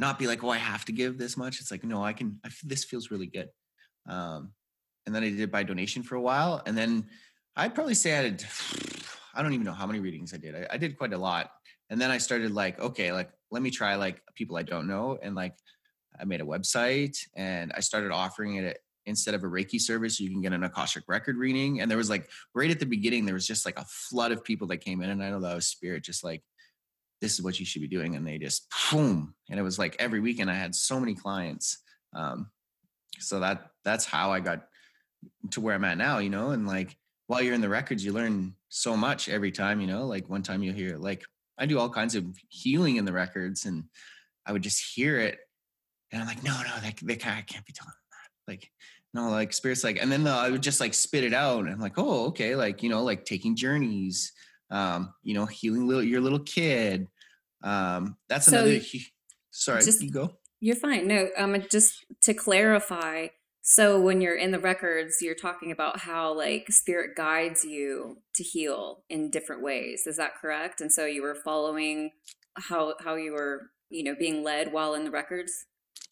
not be like, oh, I have to give this much. It's like, no, I can. I, this feels really good. Um, and then I did by donation for a while, and then I'd probably say I did. [SIGHS] I don't even know how many readings I did. I, I did quite a lot, and then I started like, okay, like let me try like people I don't know, and like I made a website and I started offering it instead of a Reiki service, you can get an Akashic record reading. And there was like right at the beginning, there was just like a flood of people that came in, and I know that was spirit, just like this is what you should be doing, and they just boom, and it was like every weekend I had so many clients. Um, so that that's how I got to where I'm at now, you know, and like while you're in the records, you learn so much every time, you know, like one time you'll hear like I do all kinds of healing in the records and I would just hear it and I'm like, no, no, that, that I can't be telling that. Like, no, like spirits, like, and then the, I would just like spit it out. And I'm like, oh, okay. Like, you know, like taking journeys, um, you know, healing little, your little kid. Um, that's so another, sorry, just, you go. You're fine. No, um, just to clarify. So when you're in the records, you're talking about how like spirit guides you to heal in different ways. Is that correct? And so you were following how, how you were, you know, being led while in the records?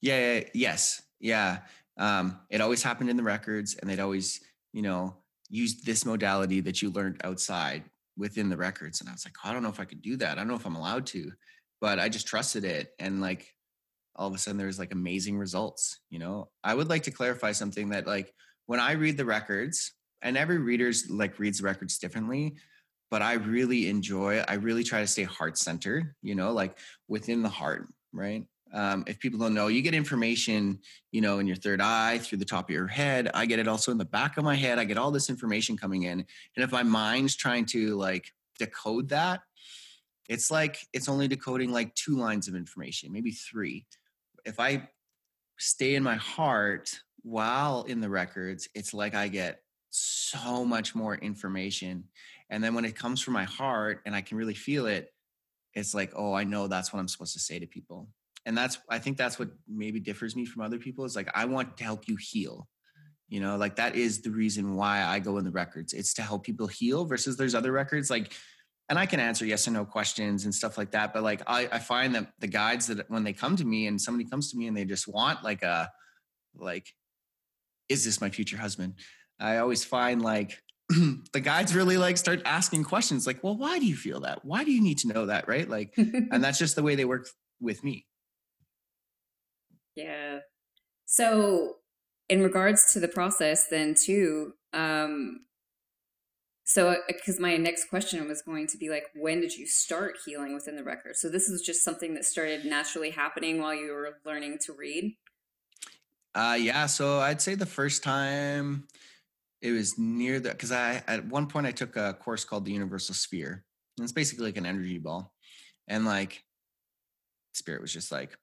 Yeah, yeah yes. Yeah. Um, it always happened in the records and they'd always, you know, use this modality that you learned outside within the records. And I was like, oh, I don't know if I could do that. I don't know if I'm allowed to, but I just trusted it. And like all of a sudden there was like amazing results, you know. I would like to clarify something that like when I read the records, and every reader's like reads the records differently, but I really enjoy, I really try to stay heart centered, you know, like within the heart, right? Um, if people don't know you get information you know in your third eye through the top of your head. I get it also in the back of my head. I get all this information coming in. And if my mind's trying to like decode that it's like it's only decoding like two lines of information maybe three. If i stay in my heart while in the records it's like i get so much more information. And then when it comes from my heart and i can really feel it it's like oh i know that's what i'm supposed to say to people and that's i think that's what maybe differs me from other people is like i want to help you heal. You know like that is the reason why i go in the records. It's to help people heal versus there's other records like and i can answer yes and no questions and stuff like that but like i, I find that the guides that when they come to me and somebody comes to me and they just want like a like is this my future husband? I always find like [CLEARS THROAT] the guides really like start asking questions like well why do you feel that? Why do you need to know that? Right? Like [LAUGHS] and that's just the way they work with me yeah. So, in regards to the process, then too, um, so because uh, my next question was going to be like, when did you start healing within the record? So this is just something that started naturally happening while you were learning to read. Uh, yeah. So I'd say the first time it was near the because I at one point I took a course called the Universal Sphere, and it's basically like an energy ball, and like spirit was just like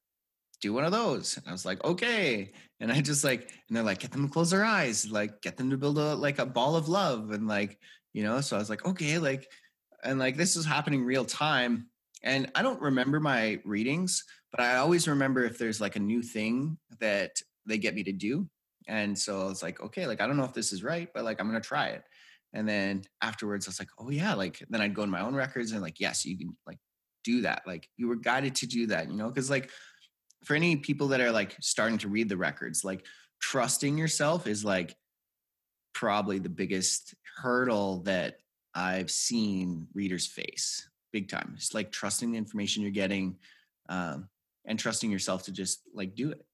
do one of those. And I was like, okay. And I just like, and they're like, get them to close their eyes, like get them to build a like a ball of love. And like, you know, so I was like, okay, like, and like this is happening real time. And I don't remember my readings, but I always remember if there's like a new thing that they get me to do. And so I was like, okay, like I don't know if this is right, but like I'm gonna try it. And then afterwards, I was like, oh yeah, like then I'd go in my own records and like, yes, you can like do that. Like you were guided to do that, you know, because like for any people that are like starting to read the records, like trusting yourself is like probably the biggest hurdle that I've seen readers face big time. It's like trusting the information you're getting um, and trusting yourself to just like do it.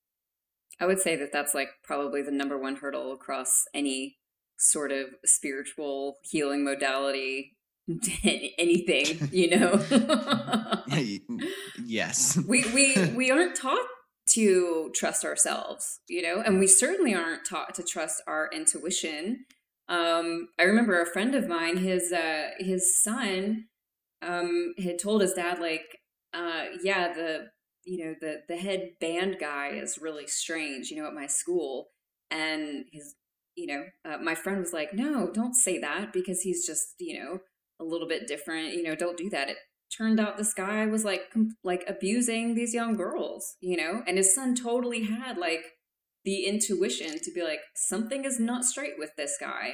I would say that that's like probably the number one hurdle across any sort of spiritual healing modality [LAUGHS] anything, you know. [LAUGHS] yes. We we we aren't taught to trust ourselves, you know, and we certainly aren't taught to trust our intuition. Um, I remember a friend of mine, his uh, his son, um, had told his dad like, uh, yeah, the you know the the head band guy is really strange, you know, at my school, and his you know uh, my friend was like, no, don't say that because he's just you know a little bit different. You know, don't do that. It turned out this guy was like like abusing these young girls, you know, and his son totally had like the intuition to be like something is not straight with this guy.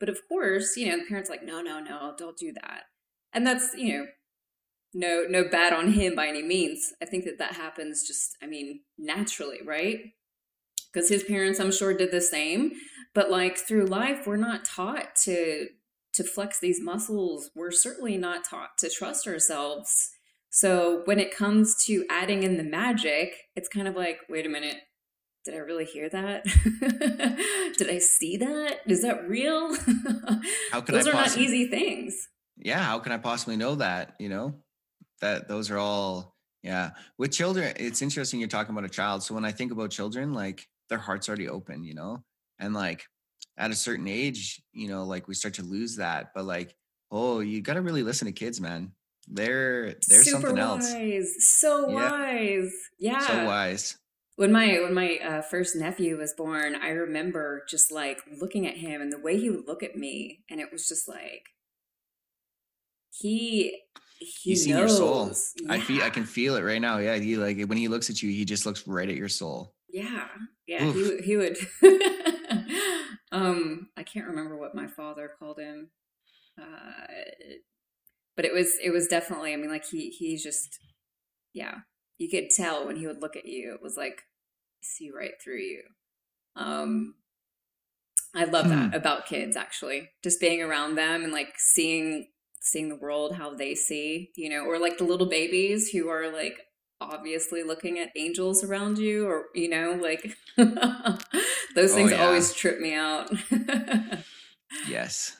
But of course, you know, the parents like no, no, no, don't do that. And that's, you know, no no bad on him by any means. I think that that happens just I mean naturally, right? Because his parents, I'm sure, did the same. But like through life, we're not taught to to flex these muscles. We're certainly not taught to trust ourselves. So when it comes to adding in the magic, it's kind of like, wait a minute, did I really hear that? [LAUGHS] did I see that? Is that real? [LAUGHS] How can Those I are not easy things. Yeah, how can I possibly know that? You know, that those are all. Yeah, with children, it's interesting. You're talking about a child. So when I think about children, like their heart's already open, you know, and like at a certain age, you know, like we start to lose that. But like, oh, you got to really listen to kids, man. They're they're Super something else. wise. So Yeah, wise. Yeah. So wise. When my when my uh, first nephew was born, I remember just like looking at him and the way he would look at me, and it was just like he he He's seen your soul. knows. I feel I can feel it right now. Yeah, he like when he looks at you, he just looks right at your soul. Yeah. Yeah, Oof. would he would [LAUGHS] um I can't remember what my father called him. Uh but it was it was definitely I mean like he he's just yeah. You could tell when he would look at you. It was like see right through you. Um I love Hmm. that about kids actually. Just being around them and like seeing seeing the world how they see, you know, or like the little babies who are like obviously looking at angels around you or you know, like [LAUGHS] those Oh things yeah. always trip me out. [LAUGHS] Yes.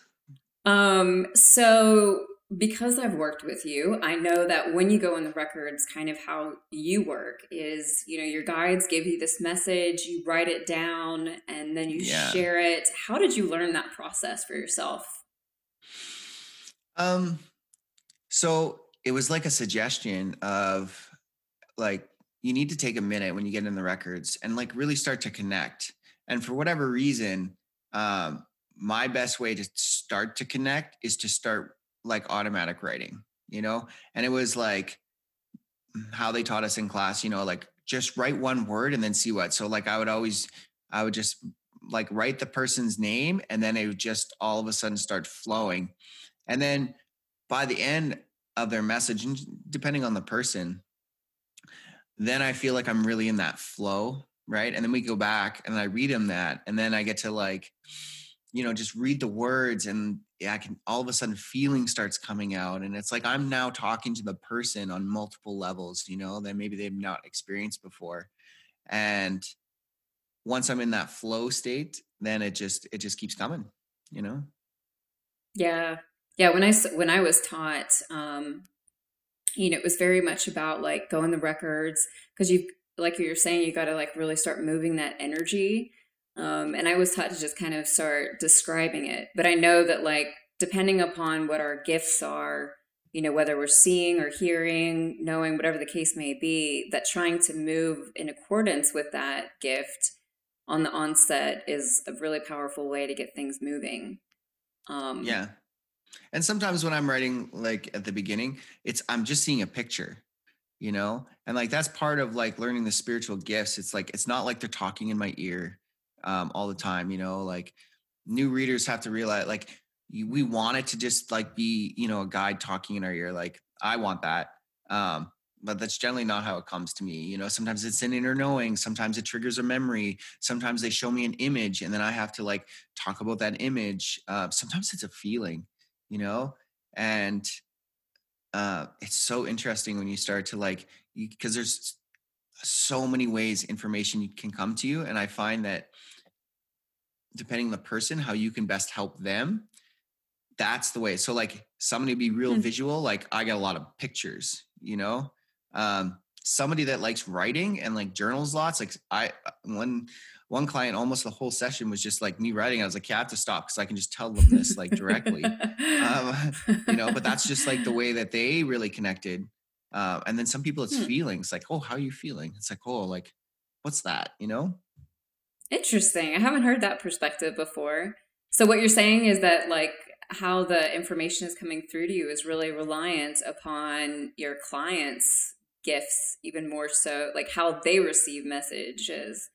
Um, so because I've worked with you, I know that when you go in the records, kind of how you work is, you know, your guides give you this message, you write it down, and then you Yeah. share it. How did you learn that process for yourself? Um. So it was like a suggestion of like you need to take a minute when you get in the records and like really start to connect. And for whatever reason, um, my best way to start to connect is to start like automatic writing, you know? And it was like how they taught us in class, you know, like just write one word and then see what. So like I would always, I would just like write the person's name and then it would just all of a sudden start flowing. And then by the end of their message, depending on the person, then I feel like I'm really in that flow, right? And then we go back and I read them that, and then I get to like, you know, just read the words, and yeah, I can all of a sudden feeling starts coming out, and it's like I'm now talking to the person on multiple levels, you know, that maybe they've not experienced before, and once I'm in that flow state, then it just it just keeps coming, you know. Yeah. Yeah, when i when I was taught um you know, it was very much about like going the records because you like you were saying you got to like really start moving that energy. Um and I was taught to just kind of start describing it. But I know that like depending upon what our gifts are, you know, whether we're seeing or hearing, knowing whatever the case may be, that trying to move in accordance with that gift on the onset is a really powerful way to get things moving. Um Yeah. And sometimes when I'm writing like at the beginning, it's I'm just seeing a picture, you know? And like that's part of like learning the spiritual gifts. It's like it's not like they're talking in my ear um all the time, you know? Like new readers have to realize like we want it to just like be, you know, a guide talking in our ear like I want that. Um but that's generally not how it comes to me. You know, sometimes it's an inner knowing, sometimes it triggers a memory, sometimes they show me an image and then I have to like talk about that image. Uh, sometimes it's a feeling you know and uh it's so interesting when you start to like because there's so many ways information can come to you and i find that depending on the person how you can best help them that's the way so like somebody be real hmm. visual like i got a lot of pictures you know um somebody that likes writing and like journals lots like i one one client almost the whole session was just like me writing i was like yeah i have to stop because i can just tell them this like directly um, [LAUGHS] you know, but that's just like the way that they really connected. Uh, and then some people, it's Hmm. feelings like, oh, how are you feeling? It's like, oh, like, what's that? You know? Interesting. I haven't heard that perspective before. So what you're saying is that like how the information is coming through to you is really reliant upon your clients' gifts even more so like how they receive messages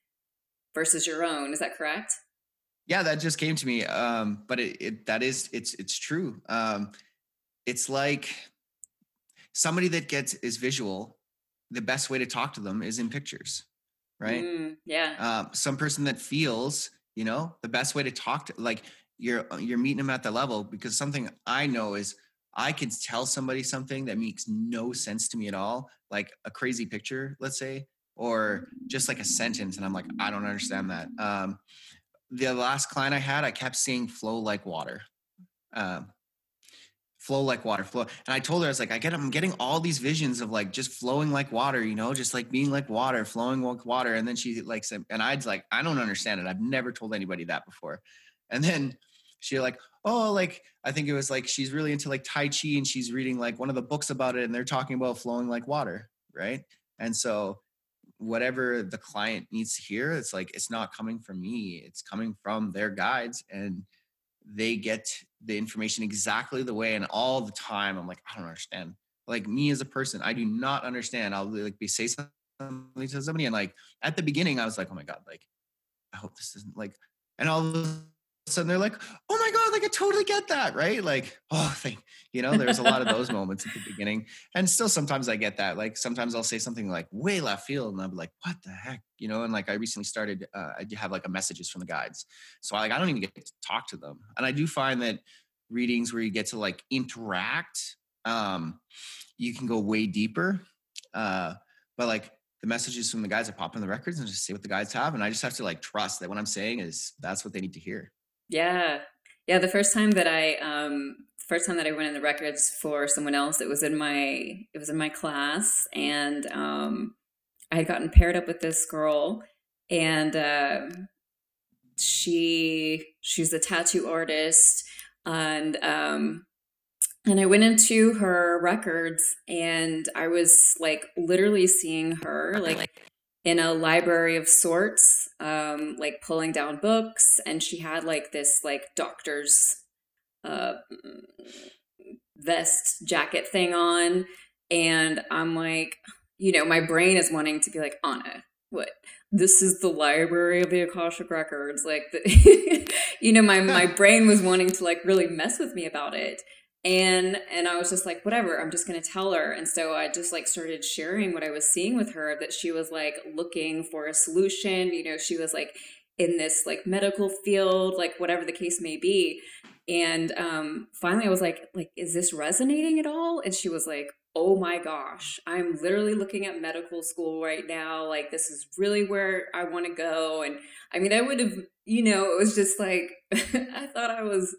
versus your own. Is that correct? Yeah, that just came to me. Um, but it, it that is it's it's true. Um, it's like somebody that gets is visual, the best way to talk to them is in pictures, right? Mm, yeah. Um, some person that feels, you know, the best way to talk to like you're you're meeting them at the level because something I know is I could tell somebody something that makes no sense to me at all, like a crazy picture, let's say, or just like a sentence, and I'm like, I don't understand that. Um, the last client I had, I kept seeing flow like water. Um, flow like water flow and i told her i was like i get i'm getting all these visions of like just flowing like water you know just like being like water flowing like water and then she like said and i'd like i don't understand it i've never told anybody that before and then she like oh like i think it was like she's really into like tai chi and she's reading like one of the books about it and they're talking about flowing like water right? And so whatever the client needs to hear it's like it's not coming from me it's coming from their guides and they get the information exactly the way and all the time i'm like i don't understand. Like me as a person i do not understand. I'll like be say something to somebody and like at the beginning i was like oh my god like i hope this isn't like and all of sudden they're like oh my god like i totally get that right? Like oh thank you know there's a lot of those [LAUGHS] moments at the beginning. And still sometimes i get that like sometimes i'll say something like way left field and i'll be like what the heck you know? And like i recently started uh, i do have like a messages from the guides. So I, like i don't even get to talk to them. And i do find that readings where you get to like interact um you can go way deeper uh but like the messages from the guys that pop in the records and just see what the guys have. And i just have to like trust that what i'm saying is that's what they need to hear yeah. Yeah the first time that i um first time that i went in the records for someone else it was in my it was in my class and um I had gotten paired up with this girl, and uh, she she's a tattoo artist, and um, and I went into her records, and I was like literally seeing her like in a library of sorts, um, like pulling down books, and she had like this like doctor's uh, vest jacket thing on, and I'm like you know, my brain is wanting to be like, Anna, what? This is the library of the Akashic Records. Like, the, [LAUGHS] you know, my, my [LAUGHS] brain was wanting to like really mess with me about it. And, and I was just like, whatever, I'm just going to tell her. And so I just like started sharing what I was seeing with her that she was like looking for a solution. You know, she was like in this like medical field, like whatever the case may be. And um, finally I was like, like, is this resonating at all? And she was like, oh my gosh, I'm literally looking at medical school right now. Like, this is really where I want to go. And I mean, I would have, you know, it was just like, [LAUGHS] I thought I was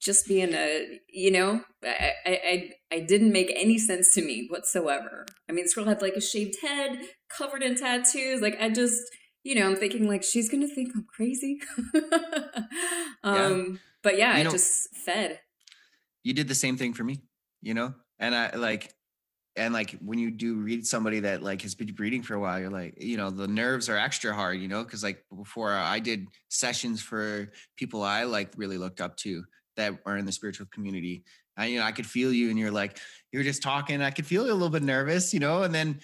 just being a, you know, I, I, I didn't make any sense to me whatsoever. I mean, this girl had like a shaved head, covered in tattoos. Like, I just, you know, I'm thinking like she's gonna think I'm crazy. [LAUGHS] um, yeah. but yeah, you I know, just fed. You did the same thing for me, you know? and I like and like when you do read somebody that like has been reading for a while you're like you know the nerves are extra hard you know because like before i did sessions for people i like really looked up to that are in the spiritual community I, you know i could feel you and you're like you're just talking i could feel you a little bit nervous you know and then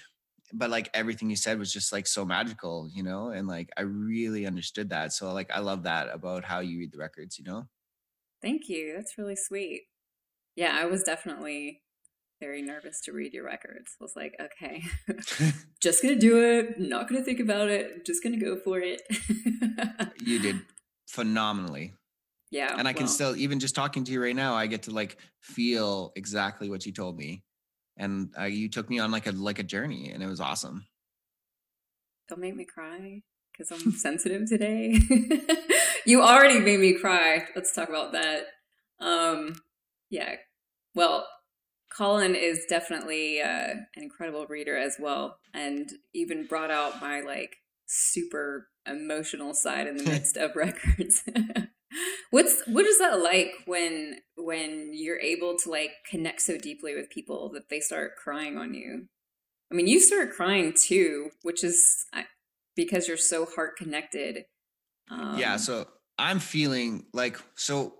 but like everything you said was just like so magical you know and like i really understood that so like i love that about how you read the records you know thank you that's really sweet yeah i was definitely very nervous to read your records. I was like, okay, [LAUGHS] just gonna do it. Not gonna think about it. Just gonna go for it. you did phenomenally. Yeah. And I can still, even just talking to you right now, I get to like feel exactly what you told me. And uh, you took me on like a like a journey, and it was awesome. Don't make me cry because I'm sensitive today. [LAUGHS] you already made me cry. Let's talk about that. Um, yeah. Well, Colin is definitely uh, an incredible reader as well, and even brought out my like super emotional side in the [LAUGHS] midst of records. [LAUGHS] What's what is that like when when you're able to like connect so deeply with people that they start crying on you? I mean, you start crying too, which is because you're so heart connected. Um, yeah, so I'm feeling like so.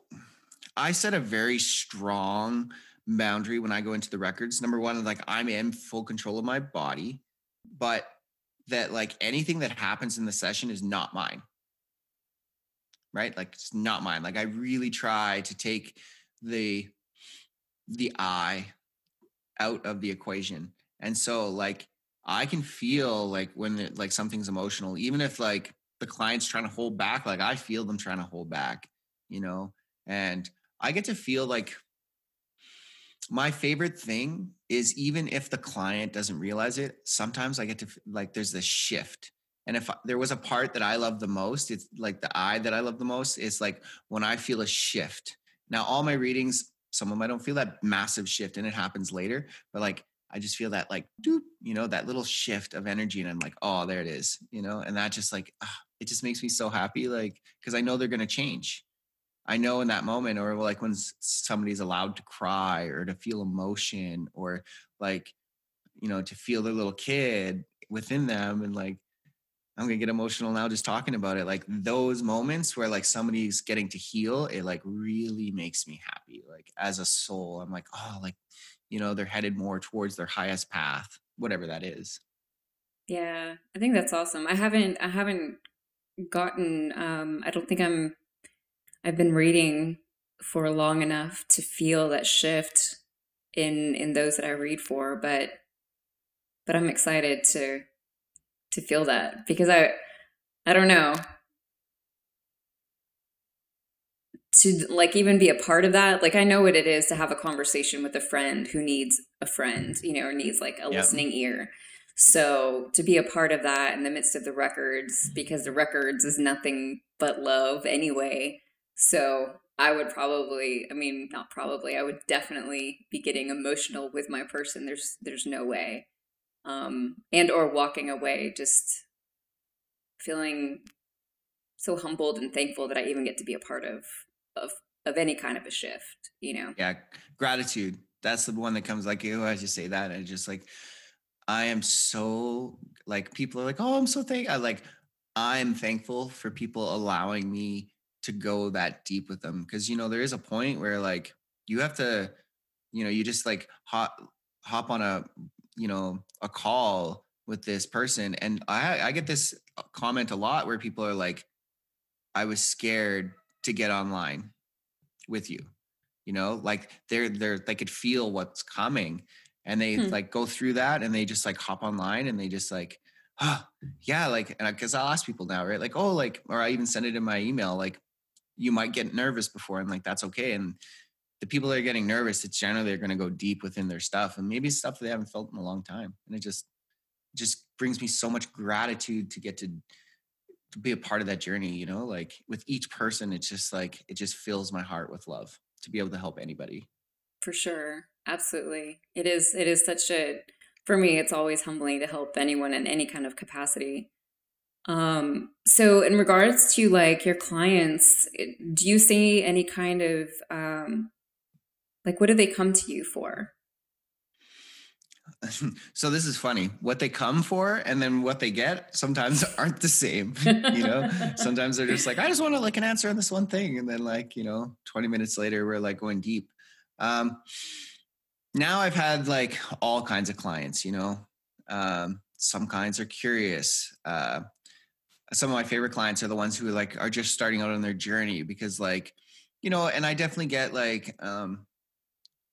I set a very strong boundary when I go into the records. Number one, like I'm in full control of my body, but that like anything that happens in the session is not mine. Right? Like it's not mine. Like I really try to take the the I out of the equation. And so like I can feel like when it, like something's emotional, even if like the client's trying to hold back, like I feel them trying to hold back, you know, and I get to feel like my favorite thing is even if the client doesn't realize it, sometimes I get to like there's this shift. And if there was a part that I love the most, it's like the eye that I love the most is like when I feel a shift. Now, all my readings, some of them I don't feel that massive shift and it happens later, but like I just feel that like, doop, you know, that little shift of energy. And I'm like, oh, there it is, you know, and that just like, ah, it just makes me so happy. Like, cause I know they're going to change I know in that moment, or like when somebody's allowed to cry or to feel emotion or like, you know, to feel their little kid within them. And like, I'm gonna get emotional now just talking about it. Like those moments where like somebody's getting to heal, it like really makes me happy. Like as a soul, I'm like, oh, like, you know, they're headed more towards their highest path, whatever that is. Yeah, I think that's awesome. I haven't, I haven't gotten, um, I don't think I'm I've been reading for long enough to feel that shift in in those that I read for, but but I'm excited to to feel that because I I don't know to like even be a part of that like i know what it is to have a conversation with a friend who needs a friend you know or needs like a yep. listening ear so to be a part of that in the midst of the records because the records is nothing but love anyway so I would probably, I mean, not probably, I would definitely be getting emotional with my person. There's, there's no way. Um, and or walking away, just feeling so humbled and thankful that I even get to be a part of, of, of any kind of a shift, you know? Yeah. Gratitude. That's the one that comes like, you I just say that. And just like, I am so like, people are like, oh, I'm so thankful. I like, I'm thankful for people allowing me to go that deep with them because you know there is a point where like you have to you know you just like hop hop on a you know a call with this person and i i get this uh, comment a lot where people are like i was scared to get online with you you know like they're they're they could feel what's coming and they hmm. like go through that and they just like hop online and they just like oh yeah like and because i'll ask people now right like oh like or i even send it in my email like you might get nervous before and like that's okay and the people that are getting nervous it's generally they're going to go deep within their stuff and maybe stuff they haven't felt in a long time and it just just brings me so much gratitude to get to to be a part of that journey you know? Like with each person it's just like it just fills my heart with love to be able to help anybody. For sure absolutely. It is it is such a for me it's always humbling to help anyone in any kind of capacity. Um, so in regards to like your clients, do you see any kind of um, like what do they come to you for? [LAUGHS] so this is funny. What they come for and then what they get sometimes [LAUGHS] aren't the same. you know, [LAUGHS] sometimes they're just like, I just want to like an answer on this one thing, and then like you know, twenty minutes later we're like going deep. Um, now I've had like all kinds of clients. You know, um, some kinds are curious. Uh, some of my favorite clients are the ones who like are just starting out on their journey because like you know and i definitely get like um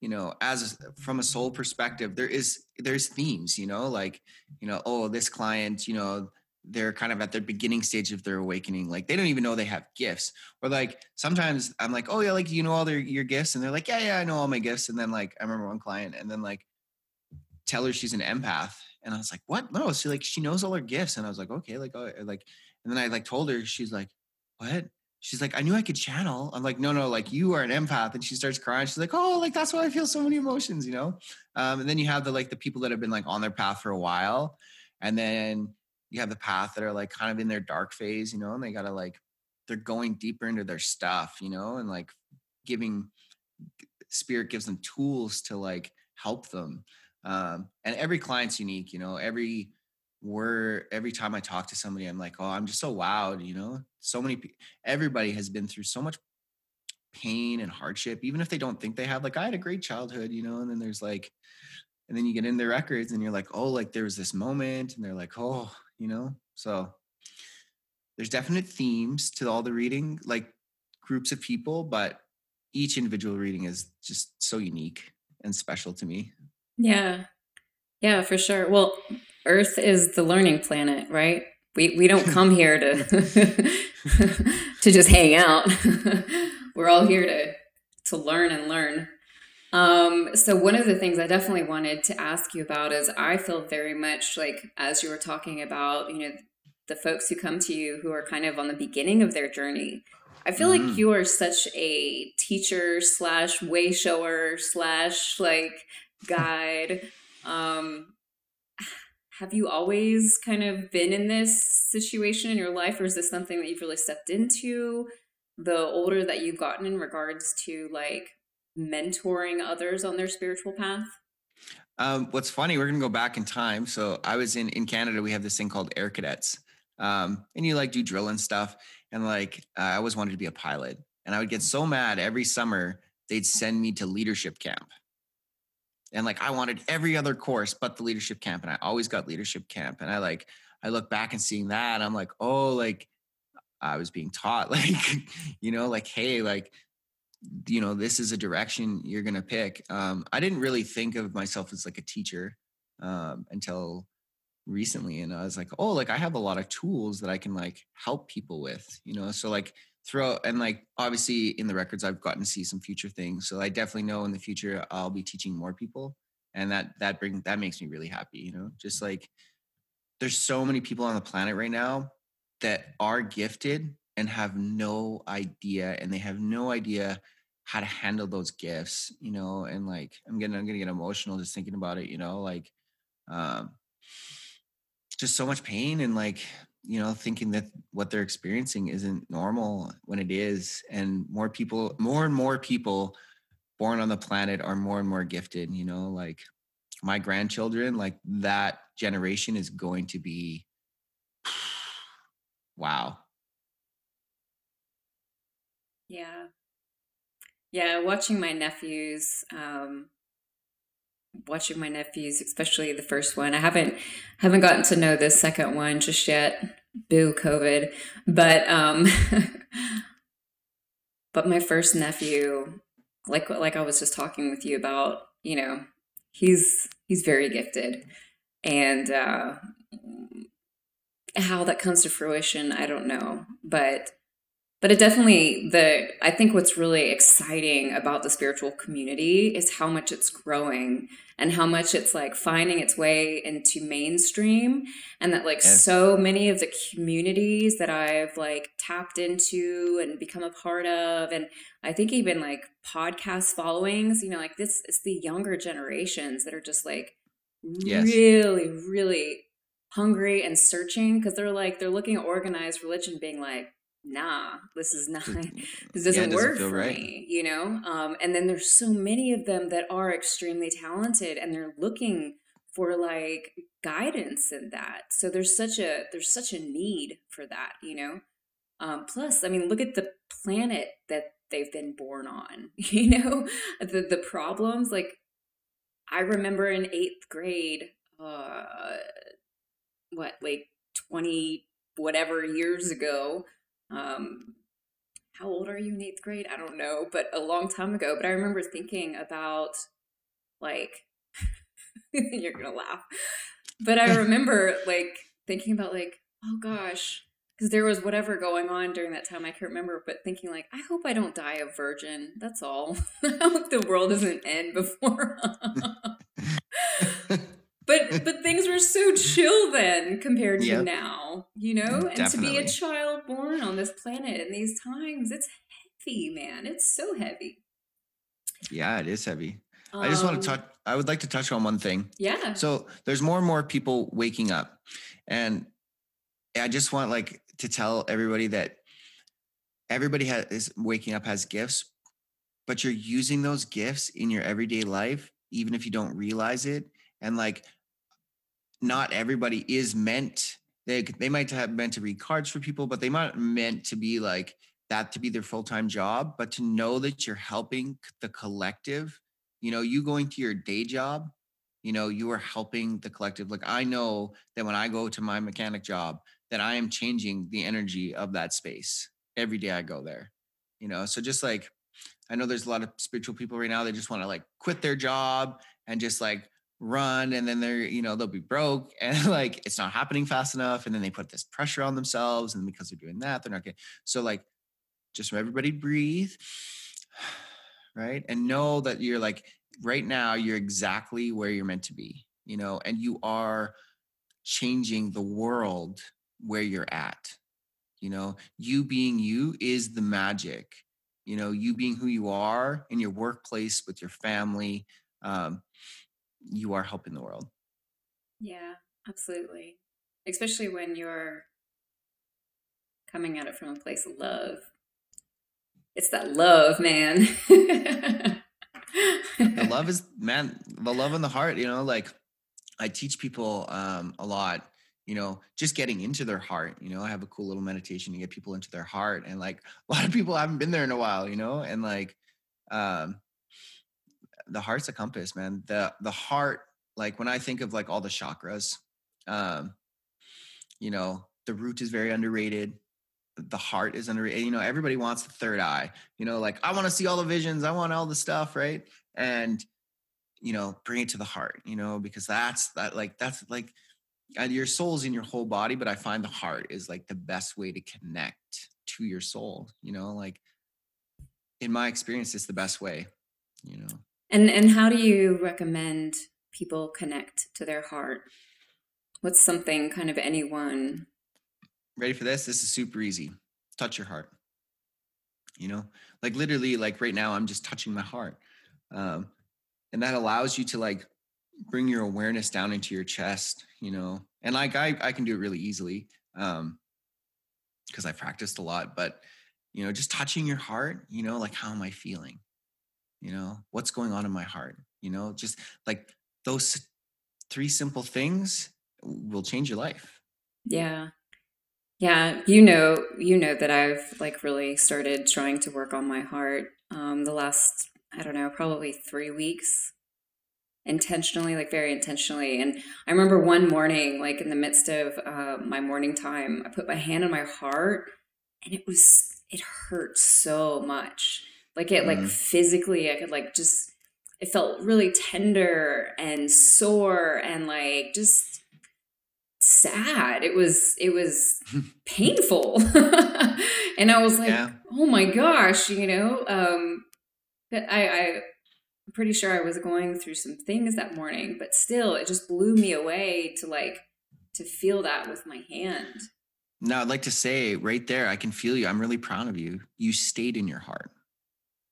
you know as from a soul perspective there is there's themes you know like you know oh this client you know they're kind of at their beginning stage of their awakening like they don't even know they have gifts. Or like sometimes i'm like oh yeah like you know all their your gifts? And they're like yeah yeah i know all my gifts. And then like i remember one client and then like tell her she's an empath and i was like what? No she like she knows all her gifts. And i was like okay like oh, like and then I like told her, she's like, what? She's like, I knew I could channel. I'm like, no, no, like you are an empath. And she starts crying. She's like, oh, like that's why I feel so many emotions, you know? Um, and then you have the like the people that have been like on their path for a while. And then you have the path that are like kind of in their dark phase, you know, and they gotta like they're going deeper into their stuff, you know, and like giving spirit gives them tools to like help them. Um, and every client's unique, you know, every we're every time I talk to somebody, I'm like, oh, I'm just so wowed, you know. So many, everybody has been through so much pain and hardship, even if they don't think they have. Like, I had a great childhood, you know, and then there's like, and then you get in their records and you're like, oh, like there was this moment, and they're like, oh, you know. So there's definite themes to all the reading, like groups of people, but each individual reading is just so unique and special to me. Yeah. Yeah, for sure. Well, Earth is the learning planet, right? We we don't come here to [LAUGHS] to just hang out. [LAUGHS] We're all here to to learn and learn. Um, so one of the things I definitely wanted to ask you about is I feel very much like as you were talking about, you know, the folks who come to you who are kind of on the beginning of their journey. I feel mm-hmm. like you are such a teacher slash way shower slash like guide. Um, have you always kind of been in this situation in your life, or is this something that you've really stepped into the older that you've gotten in regards to like mentoring others on their spiritual path? Um, what's funny, we're gonna go back in time. So I was in in Canada. We have this thing called Air Cadets, um, and you like do drill and stuff. And like I always wanted to be a pilot, and I would get so mad every summer. They'd send me to leadership camp, and like I wanted every other course but the leadership camp, and I always got leadership camp. And I like I look back and seeing that, I'm like, oh, like I was being taught, [LAUGHS] like you know, like hey, like you know this is a direction you're to pick um, i didn't really think of myself as like a teacher um, until recently and i was like oh like i have a lot of tools that i can like help people with you know so like throughout and like obviously in the records i've gotten to see some future things so i definitely know in the future i'll be teaching more people and that that brings that makes me really happy you know? Just like there's so many people on the planet right now that are gifted and have no idea and they have no idea how to handle those gifts you know? And like i'm getting i'm gonna get emotional just thinking about it you know? Like um just so much pain and like you know thinking that what they're experiencing isn't normal when it is and more people more and more people born on the planet are more and more gifted you know like my grandchildren like that generation is going to be [SIGHS] wow yeah. Yeah, watching my nephews, um, watching my nephews, especially the first one. I haven't haven't gotten to know the second one just yet. Boo COVID. But um [LAUGHS] but my first nephew, like like I was just talking with you about, you know, he's he's very gifted. And uh how that comes to fruition, I don't know. But but it definitely the i think what's really exciting about the spiritual community is how much it's growing and how much it's like finding its way into mainstream and that like yes. so many of the communities that i've like tapped into and become a part of and i think even like podcast followings you know like this it's the younger generations that are just like yes. really really hungry and searching because they're like they're looking at organized religion being like nah, this is not, [LAUGHS] this doesn't, yeah, work for right. me, you know? Um, and then there's so many of them that are extremely talented and they're looking for like guidance in that. So there's such a, there's such a need for that, you know? Um, plus, I mean, look at the planet that they've been born on, [LAUGHS] you know, the, the problems, like I remember in eighth grade, uh, what, like 20 whatever years ago, um, how old are you in eighth grade? I don't know, but a long time ago. But I remember thinking about like, [LAUGHS] you're gonna laugh, but I [LAUGHS] remember like thinking about like, oh gosh, because there was whatever going on during that time. I can't remember, but thinking like, I hope I don't die a virgin. That's all. [LAUGHS] I hope the world doesn't end before but [LAUGHS] but things were so chill then compared to yep. now, you know? And Definitely. to be a child born on this planet in these times, it's heavy, man. It's so heavy. Yeah, it is heavy. Um, I just want to touch I would like to touch on one thing. Yeah. So there's more and more people waking up. And I just want like to tell everybody that everybody has is waking up has gifts, but you're using those gifts in your everyday life, even if you don't realize it. And like not everybody is meant they they might have meant to read cards for people, but they might meant to be like that to be their full-time job, but to know that you're helping the collective, you know, you going to your day job, you know, you are helping the collective. Like I know that when I go to my mechanic job, that I am changing the energy of that space every day I go there. You know, so just like I know there's a lot of spiritual people right now that just want to like quit their job and just like run and then they're you know they'll be broke [LAUGHS] and like it's not happening fast enough and then they put this pressure on themselves and because they're doing that they're not getting so like just everybody breathe [SIGHS] right and know that you're like right now you're exactly where you're meant to be you know and you are changing the world where you're at you know? You being you is the magic you know? You being who you are in your workplace with your family um, you are helping the world. Yeah, absolutely. Especially when you're coming at it from a place of love. It's that love, man. [LAUGHS] the love is man, the love in the heart, you know, like I teach people um a lot, you know, just getting into their heart. You know, I have a cool little meditation to get people into their heart. And like [LAUGHS] a lot of people haven't been there in a while, you know, and like um the heart's a compass, man. The the heart, like when I think of like all the chakras, um, you know, the root is very underrated. The heart is underrated. You know, everybody wants the third eye. You know, like I want to see all the visions, I want all the stuff, right? And you know, bring it to the heart, you know, because that's that like that's like and your soul's in your whole body, but I find the heart is like the best way to connect to your soul, you know, like in my experience, it's the best way, you know. And and how do you recommend people connect to their heart? What's something kind of anyone ready for this? This is super easy. Touch your heart. You know, like literally, like right now, I'm just touching my heart. Um, and that allows you to like bring your awareness down into your chest, you know. And like I I can do it really easily. Um, because I practiced a lot, but you know, just touching your heart, you know, like how am I feeling? You know what's going on in my heart you know just like those three simple things will change your life. Yeah. Yeah you know you know that i've like really started trying to work on my heart um the last i don't know probably three weeks intentionally like very intentionally and i remember one morning like in the midst of uh, my morning time i put my hand on my heart and it was it hurt so much like it, mm. like physically, I could like just, it felt really tender and sore and like just sad. It was, it was [LAUGHS] painful. [LAUGHS] and I was like, yeah. oh my gosh, you know, um, but I, I, I'm pretty sure I was going through some things that morning, but still, it just blew me away to like to feel that with my hand. Now, I'd like to say right there, I can feel you. I'm really proud of you. You stayed in your heart.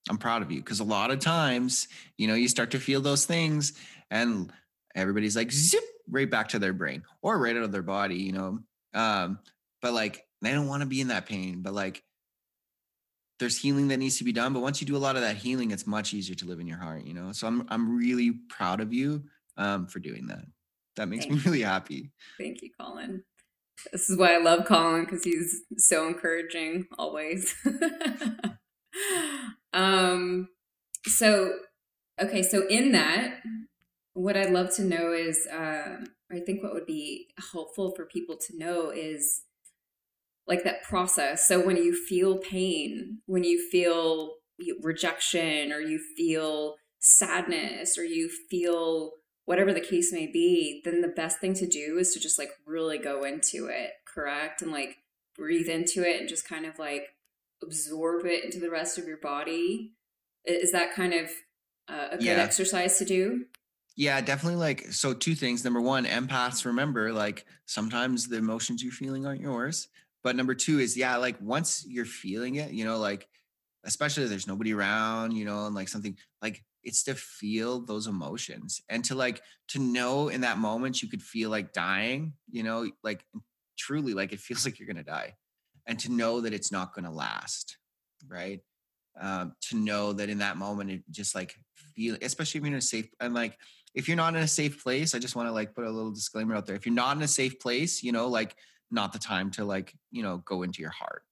I'm proud of you because a lot of times, you know, you start to feel those things and everybody's like zip right back to their brain or right out of their body, you know. Um, but like they don't want to be in that pain, but like there's healing that needs to be done. But once you do a lot of that healing, it's much easier to live in your heart, you know. So I'm I'm really proud of you um, for doing that. That makes Thank me really happy. Thank you, Colin. This is why I love Colin because he's so encouraging always. [LAUGHS] [LAUGHS] um, so, okay, so in that, what I'd love to know is, uh, I think what would be helpful for people to know is like that process. So when you feel pain, when you feel rejection, or you feel sadness, or you feel whatever the case may be, then the best thing to do is to just like really go into it, correct? And like breathe into it and just kind of like absorb it into the rest of your body. Is that kind of uh, a good yeah. exercise to do? Yeah, definitely. Like, so two things. Number one, empaths remember, like, sometimes the emotions you're feeling aren't yours. But number two is, yeah, like, once you're feeling it, you know, like, especially there's nobody around, you know, and like something like it's to feel those emotions and to like to know in that moment you could feel like dying, you know, like truly, like, it feels [LAUGHS] like you're going to die and to know that it's not going to last right? Um, to know that in that moment it just like feel especially if you're in a safe and like if you're not in a safe place i just want to like put a little disclaimer out there. If you're not in a safe place you know like not the time to like you know go into your heart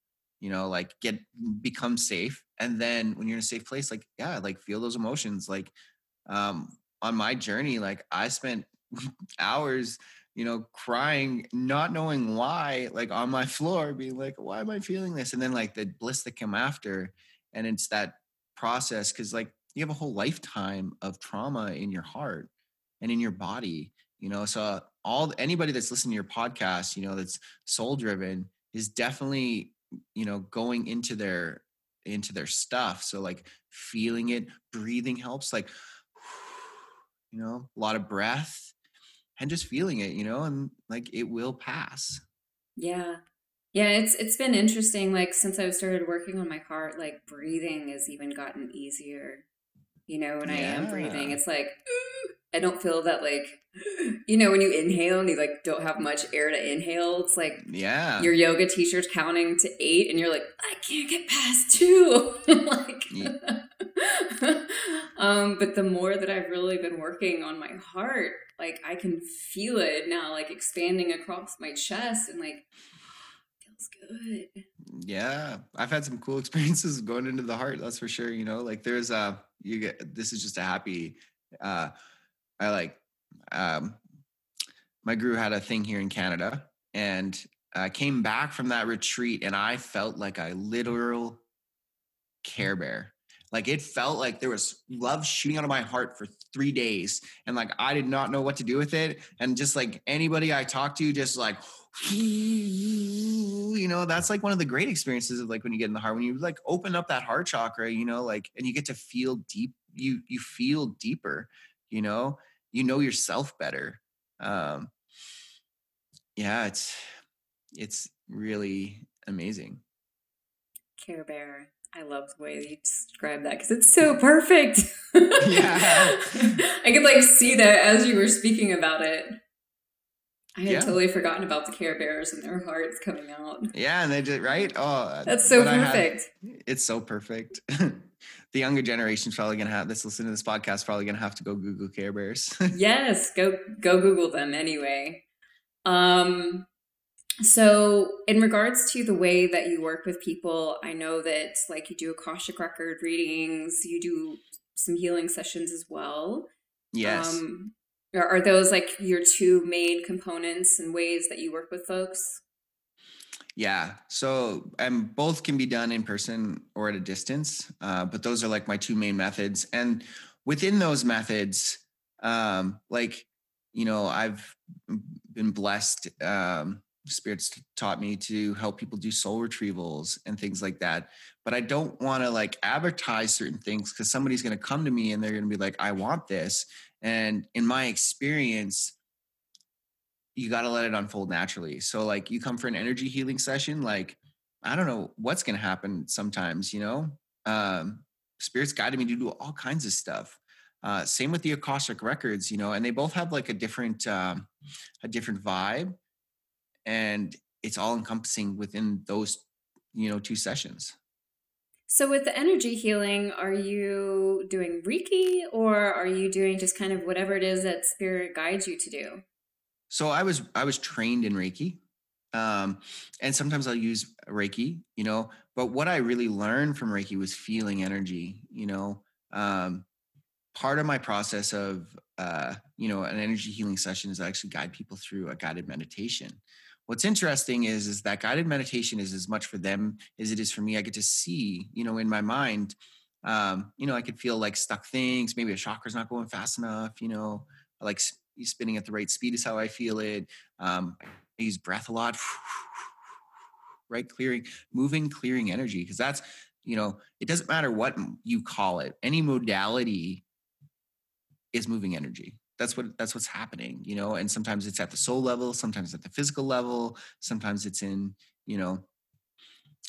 you know like get become safe. And then when you're in a safe place like yeah like feel those emotions like um on my journey like i spent [LAUGHS] hours you know, crying, not knowing why, like on my [LAUGHS] floor, being like, why am I feeling this? And then like the bliss that came after. And it's that process because like you have a whole lifetime of trauma in your heart. and in your body you know so uh, all anybody that's listening to your podcast you know that's soul driven is definitely you know going into their into their stuff so like feeling it breathing helps like [SIGHS] you know a lot of breath and just feeling it you know and like it will pass. Yeah. Yeah it's it's been interesting like since i've started working on my heart like breathing has even gotten easier you know when yeah. i am breathing. It's like [GASPS] I don't feel that like [GASPS] you know when you inhale and you like don't have much air to inhale it's like yeah. your yoga teacher's counting to eight and you're like i can't get past two. [LAUGHS] Like [LAUGHS] um but the more that i've really been working on my heart like i can feel it now like expanding across my chest and like feels good yeah i've had some cool [LAUGHS] experiences going into the heart that's for sure you know like there's a you get this is just a happy uh I like um, my guru had a thing here in Canada, and I came back from that retreat, and I felt like a literal Care Bear. Like it felt like there was love shooting out of my heart for three days, and like I did not know what to do with it. And just like anybody I talked to, just like [LAUGHS] you know that's like one of the great experiences of like when you get in the heart when you like open up that heart chakra you know like and you get to feel deep you you feel deeper you know? You know yourself better. Um yeah it's it's really amazing. Care bear i love the way you describe that because it's so perfect yeah [LAUGHS] i could like see that as you were speaking about it I had yeah. totally forgotten about the Care Bears and their hearts coming out. Yeah, and they did right. Oh, that's so perfect. Had, it's so perfect. [LAUGHS] the younger generation's probably gonna have this. Listen to this podcast. Probably gonna have to go Google Care Bears. [LAUGHS] yes, go go Google them anyway. Um, so in regards to the way that you work with people, I know that like you do Akashic record readings, you do some healing sessions as well. Yes. Um, are, are those like your two main components and ways that you work with folks? Yeah. So, and both can be done in person or at a distance. Uh, but those are like my two main methods. And within those methods, um, like, you know, I've been blessed. Um, spirits taught me to help people do soul retrievals and things like that. But I don't want to like advertise certain things because somebody's going to come to me and they're going to be like, I want this. And in my experience, you got to let it unfold naturally. So, like, you come for an energy healing session, like, I don't know what's going to happen sometimes, you know? Um, spirits guided me to do all kinds of stuff. Uh, same with the Akashic records, you know, and they both have like a different, um, a different vibe, and it's all encompassing within those, you know, two sessions. So, with the energy healing, are you doing Reiki or are you doing just kind of whatever it is that spirit guides you to do? So, I was I was trained in Reiki, um, and sometimes I'll use Reiki, you know. But what I really learned from Reiki was feeling energy. You know, um, part of my process of uh, you know an energy healing session is I actually guide people through a guided meditation what's interesting is is that guided meditation is as much for them as it is for me. I get to see you know in my mind um you know i could feel like stuck things. Maybe a chakra's not going fast enough you know like spinning at the right speed is how i feel it. Um i use breath a lot. [SIGHS] Right? Clearing moving clearing energy because that's you know it doesn't matter what you call it. Any modality is moving energy that's what that's what's happening you know and sometimes it's at the soul level sometimes at the physical level sometimes it's in you know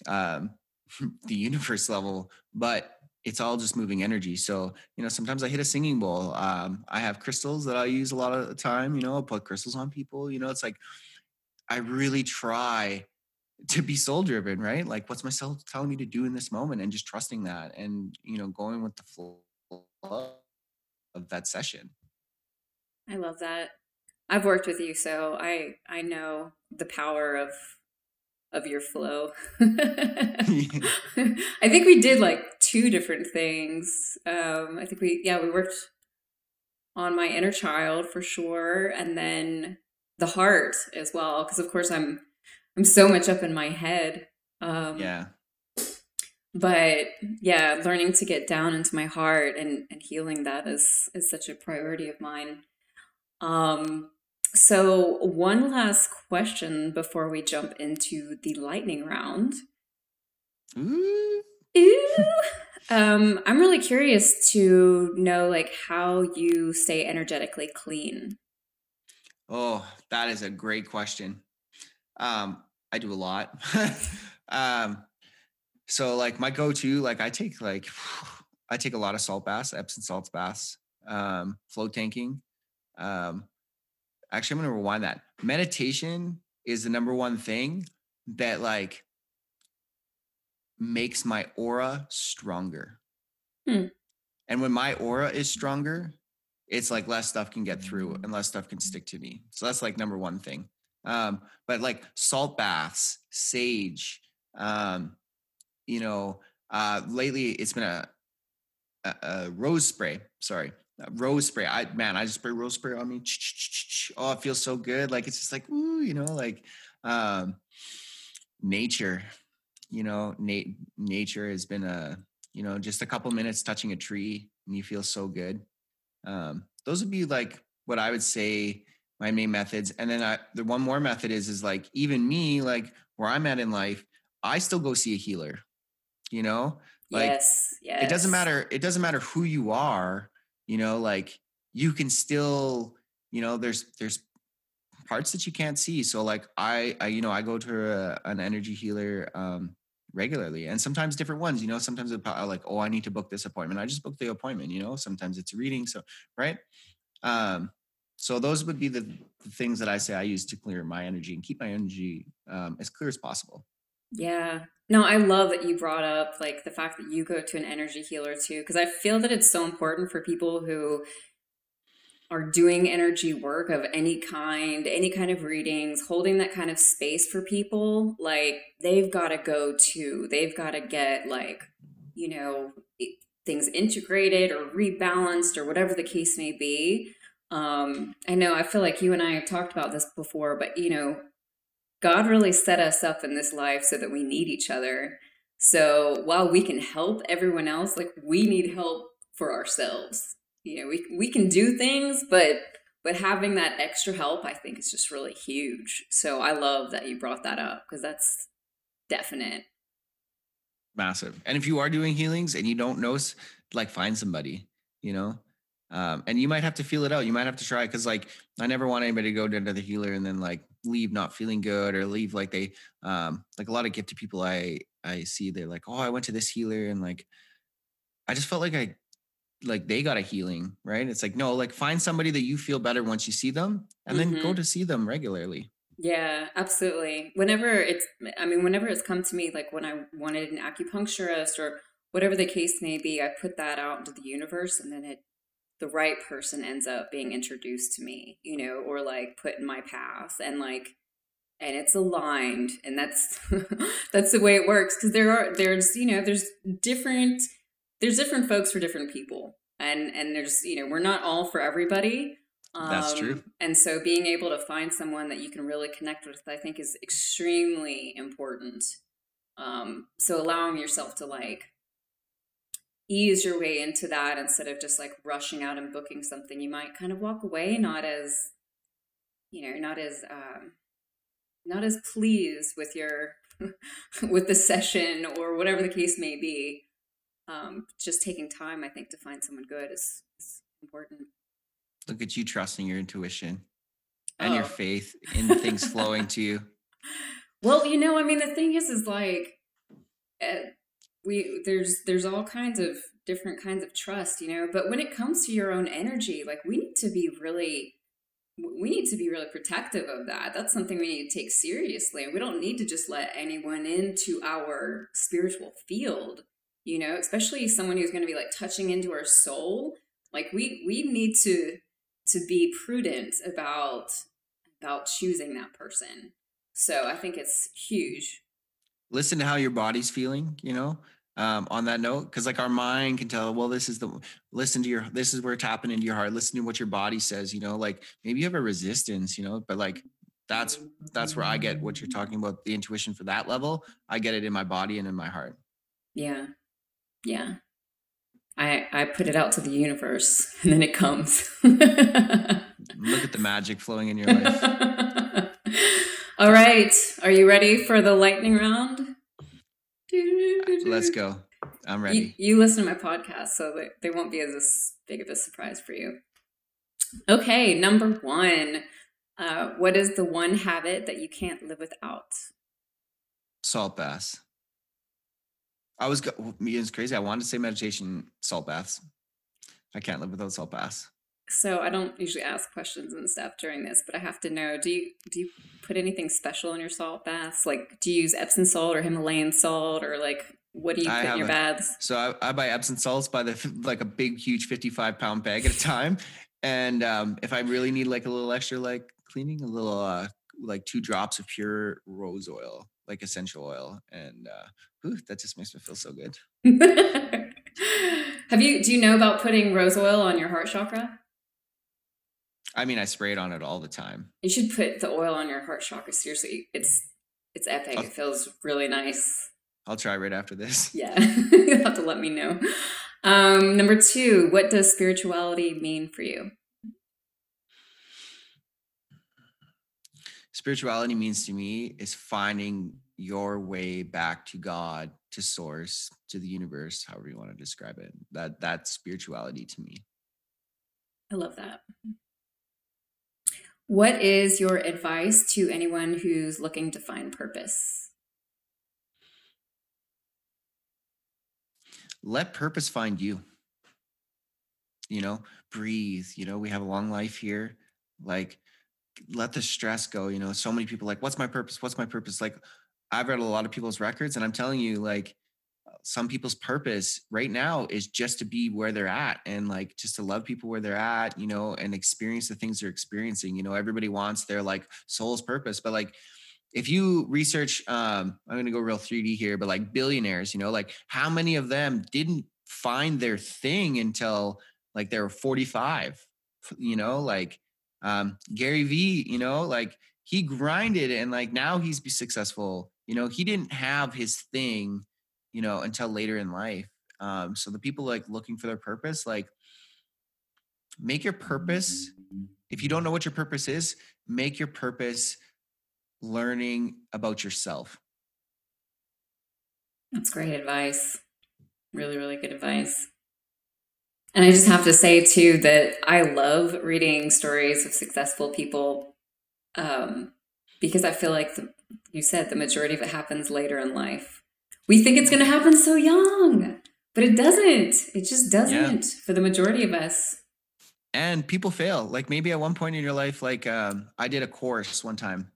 um [LAUGHS] the universe level but it's all just moving energy. So you know sometimes i hit a singing bowl. Um i have crystals that i use a lot of the time you know i'll put crystals on people you know it's like i really try to be soul driven right? Like what's my soul telling me to do in this moment? And just trusting that and you know going with the flow of that session I love that. I've worked with you, so I I know the power of of your flow. [LAUGHS] [LAUGHS] I think we did like two different things. Um, I think we yeah we worked on my inner child for sure, and then the heart as well. Because of course I'm I'm so much up in my head. Um, yeah. But yeah, learning to get down into my heart and, and healing that is is such a priority of mine. Um, so, one last question before we jump into the lightning round. Ooh. Ooh. um, I'm really curious to know like how you stay energetically clean. Oh, that is a great question. Um, I do a lot. [LAUGHS] um, so like my go-to, like I take like [SIGHS] I take a lot of salt baths, Epsom salts baths, um, float tanking. Um, actually, I'm gonna rewind that. Meditation is the number one thing that like makes my aura stronger. Hmm. And when my aura is stronger, it's like less stuff can get through and less stuff can stick to me. So that's like number one thing. Um, but like salt baths, sage, um, you know, uh, lately it's been a, a, a rose spray. Sorry, rose spray. I man, I just spray rose spray on me. Oh, it feels so good. Like it's just like ooh, you know, like um, nature you know, na- nature has been a, you know, just a couple minutes touching a tree and you feel so good. Um, those would be like what I would say my main methods. And then I, the one more method is, is like even me, like where I'm at in life, I still go see a healer, you know, like yes, yes. it doesn't matter. It doesn't matter who you are, you know, like you can still, you know, there's, there's parts that you can't see. So like I, I you know, I go to a, an energy healer um, regularly and sometimes different ones you know sometimes it's like oh i need to book this appointment i just book the appointment you know sometimes it's reading so right um so those would be the, the things that i say i use to clear my energy and keep my energy um, as clear as possible yeah no i love that you brought up like the fact that you go to an energy healer too because i feel that it's so important for people who are doing energy work of any kind, any kind of readings, holding that kind of space for people, like they've got to go to, they've got to get like, you know, things integrated or rebalanced or whatever the case may be. Um, I know I feel like you and I have talked about this before, but you know, God really set us up in this life so that we need each other. So while we can help everyone else, like we need help for ourselves. You know we we can do things but but having that extra help i think is just really huge. So i love that you brought that up because that's definite. Massive. And if you are doing healings and you don't know like find somebody you know um, and you might have to feel it out. You might have to try because like i never want anybody to go to another healer and then like leave not feeling good or leave like they um like a lot of gifted people i i see they're like oh i went to this healer and like i just felt like i like they got a healing, right? It's like, no, like find somebody that you feel better once you see them and mm-hmm. then go mm-hmm. to see them regularly. Yeah, absolutely. Whenever it's, I mean, whenever it's come to me, like when I wanted an acupuncturist or whatever the case may be, I put that out into the universe and then it, the right person ends up being introduced to me, you know, or like put in my path and like, and it's aligned and that's, [LAUGHS] that's the way it works. Cause there are, there's, you know, there's different, there's different folks for different people and and there's you know we're not all for everybody um, that's true and so being able to find someone that you can really connect with i think is extremely important um, so allowing yourself to like ease your way into that instead of just like rushing out and booking something you might kind of walk away not as you know not as um, not as pleased with your [LAUGHS] with the session or whatever the case may be um, just taking time, I think, to find someone good is, is important. Look at you trusting your intuition and oh. your faith in things flowing to you. [LAUGHS] Well, you know, I mean, the thing is, is like, uh, we there's there's all kinds of different kinds of trust, you know. But when it comes to your own energy, like we need to be really we need to be really protective of that. That's something we need to take seriously. We don't need to just let anyone into our spiritual field you know, especially someone who's going to be like touching into our soul. Like we we need to to be prudent about about choosing that person. So I think it's huge. Listen to how your body's feeling, you know, um, on that note, because like our mind can tell, well, this is the listen to your this is where it's happening into your heart. Listen to what your body says, you know, like maybe you have a resistance, you know, but like that's that's where I get what you're talking about, the intuition for that level. I get it in my body and in my heart. Yeah. Yeah. I, I put it out to the universe [LAUGHS] and then it comes. Look at the magic flowing in your [LAUGHS] life. All right. Are you ready for the lightning round? Let's go. I'm ready. You, you listen to my podcast, so they, they won't be as big of a surprise for you. Okay, number one. Uh, what is the one habit that you can't live without? Salt baths. I was it's crazy. I wanted to say meditation, salt baths. I can't live without salt baths. So I don't usually ask questions and stuff during this, but I have to know: do you do you put anything special in your salt baths? Like, do you use Epsom salt or Himalayan salt, or like what do you put in your baths? So I, I, buy Epsom salts by the [LAUGHS] like a big, huge fifty-five pound bag at a time, and um, if I really need like a little extra like cleaning, a little uh, like two drops of pure rose oil, like essential oil, and uh, whew, that just makes me feel so good. [LAUGHS] Have you? Do you know about putting rose oil on your heart chakra? I mean, I spray it on it all the time. You should put the oil on your heart chakra. Seriously, it's it's epic. I'll, it feels really nice. I'll try right after this. [LAUGHS] Yeah, [LAUGHS] you'll have to let me know. Um, number two, what does spirituality mean for you? Spirituality means to me is finding your way back to God, to source, to the universe, however you want to describe it. That that's spirituality to me. I love that. What is your advice to anyone who's looking to find purpose? Let purpose find you. You know, breathe. You know, we have a long life here. Like, let the stress go. You know, so many people like, what's my purpose? What's my purpose? Like, I've read a lot of people's records, and I'm telling you, like, some people's purpose right now is just to be where they're at and like just to love people where they're at, you know, and experience the things they're experiencing. You know, everybody wants their like soul's purpose, but like if you research, um, I'm gonna go real 3D here, but like billionaires, you know, like how many of them didn't find their thing until like they were 45, you know, like um Gary Vee, you know, like he grinded and like now he's be successful. You know, he didn't have his thing you know, until later in life. Um, so the people like looking for their purpose, like make your purpose. If you don't know what your purpose is, make your purpose learning about yourself. That's great advice. Really, really good advice. And I just have to say, too, that I love reading stories of successful people um, because I feel like the, you said the majority of it happens later in life. We think it's going to happen so young, but it doesn't. It just doesn't yeah. for the majority of us. And people fail. Like maybe at one point in your life, like um, I did a course one time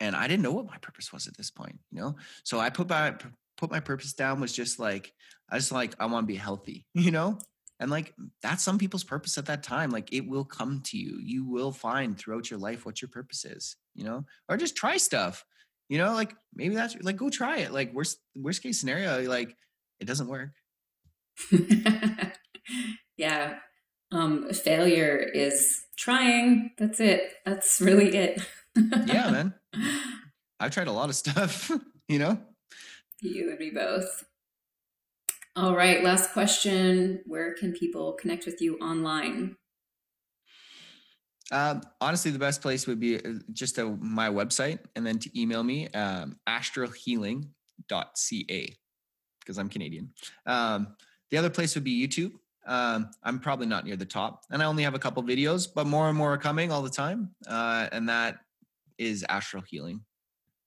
and I didn't know what my purpose was at this point, you know? So I put my, put my purpose down was just like, I just like, I want to be healthy, [LAUGHS] you know? And like, that's some people's purpose at that time. Like it will come to you. You will find throughout your life what your purpose is, you know, or just try stuff you know like maybe that's like go try it like worst worst case scenario like it doesn't work. [LAUGHS] Yeah um failure is trying that's it that's really it. Yeah [LAUGHS] man. I've tried a lot of stuff [LAUGHS] you know? You and me both. All right last question where can people connect with you online um, honestly, the best place would be uh, just my website and then to email me, um, astralhealing.ca because I'm Canadian. Um, the other place would be YouTube. Um, I'm probably not near the top and I only have a couple videos, but more and more are coming all the time. Uh, and that is Astral Healing.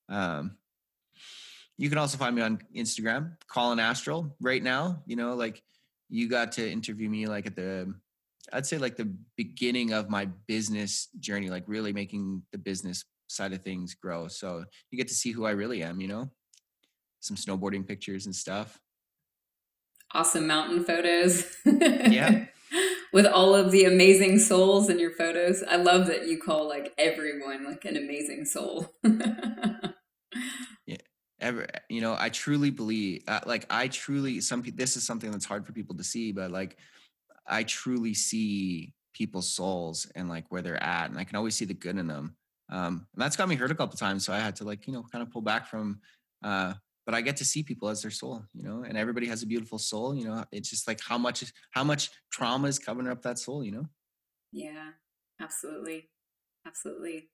Um, you can also find me on Instagram, Colin Astral right now, you know, like you got to interview me like at the I'd say like the beginning of my business journey, like really making the business side of things grow. So you get to see who I really am, you know, some snowboarding pictures and stuff. Awesome mountain photos. yeah. [LAUGHS] With all of the amazing souls in your photos. I love that you call like everyone like an amazing soul. yeah. Ever, you know, I truly believe, uh, like, I truly, some, this is something that's hard for people to see, but like, I truly see people's souls and like where they're at, and I can always see the good in them. Um, and that's got me hurt a couple times, so I had to like you know kind of pull back from uh, but I get to see people as their soul, you know, and everybody has a beautiful soul, you know. It's just like how much how much trauma is covering up that soul, you know? Yeah, absolutely. Absolutely.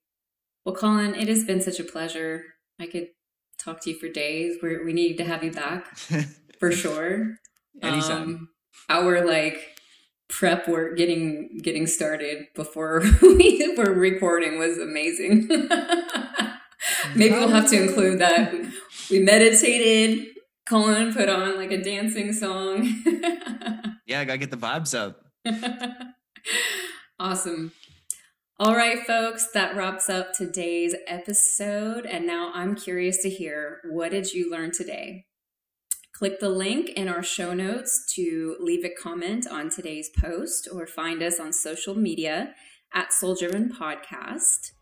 Well, Colin, it has been such a pleasure. I could talk to you for days. We we need to have you back [LAUGHS] for sure. Anytime. Um, our like prep work getting getting started before [LAUGHS] we were recording was amazing. [LAUGHS] Maybe we'll have to include that. We, meditated. Colin put on like a dancing song. [LAUGHS] yeah, I gotta get the vibes up. awesome. All right, folks, that wraps up today's episode. And now I'm curious to hear what did you learn today? Click the link in our show notes to leave a comment on today's post or find us on social media at Soul Driven Podcast.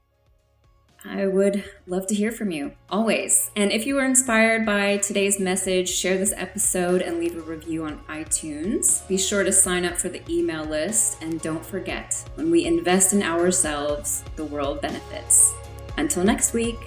I would love to hear from you always. And if you were inspired by today's message, share this episode and leave a review on iTunes. Be sure to sign up for the email list and don't forget when we invest in ourselves, the world benefits. Until next week.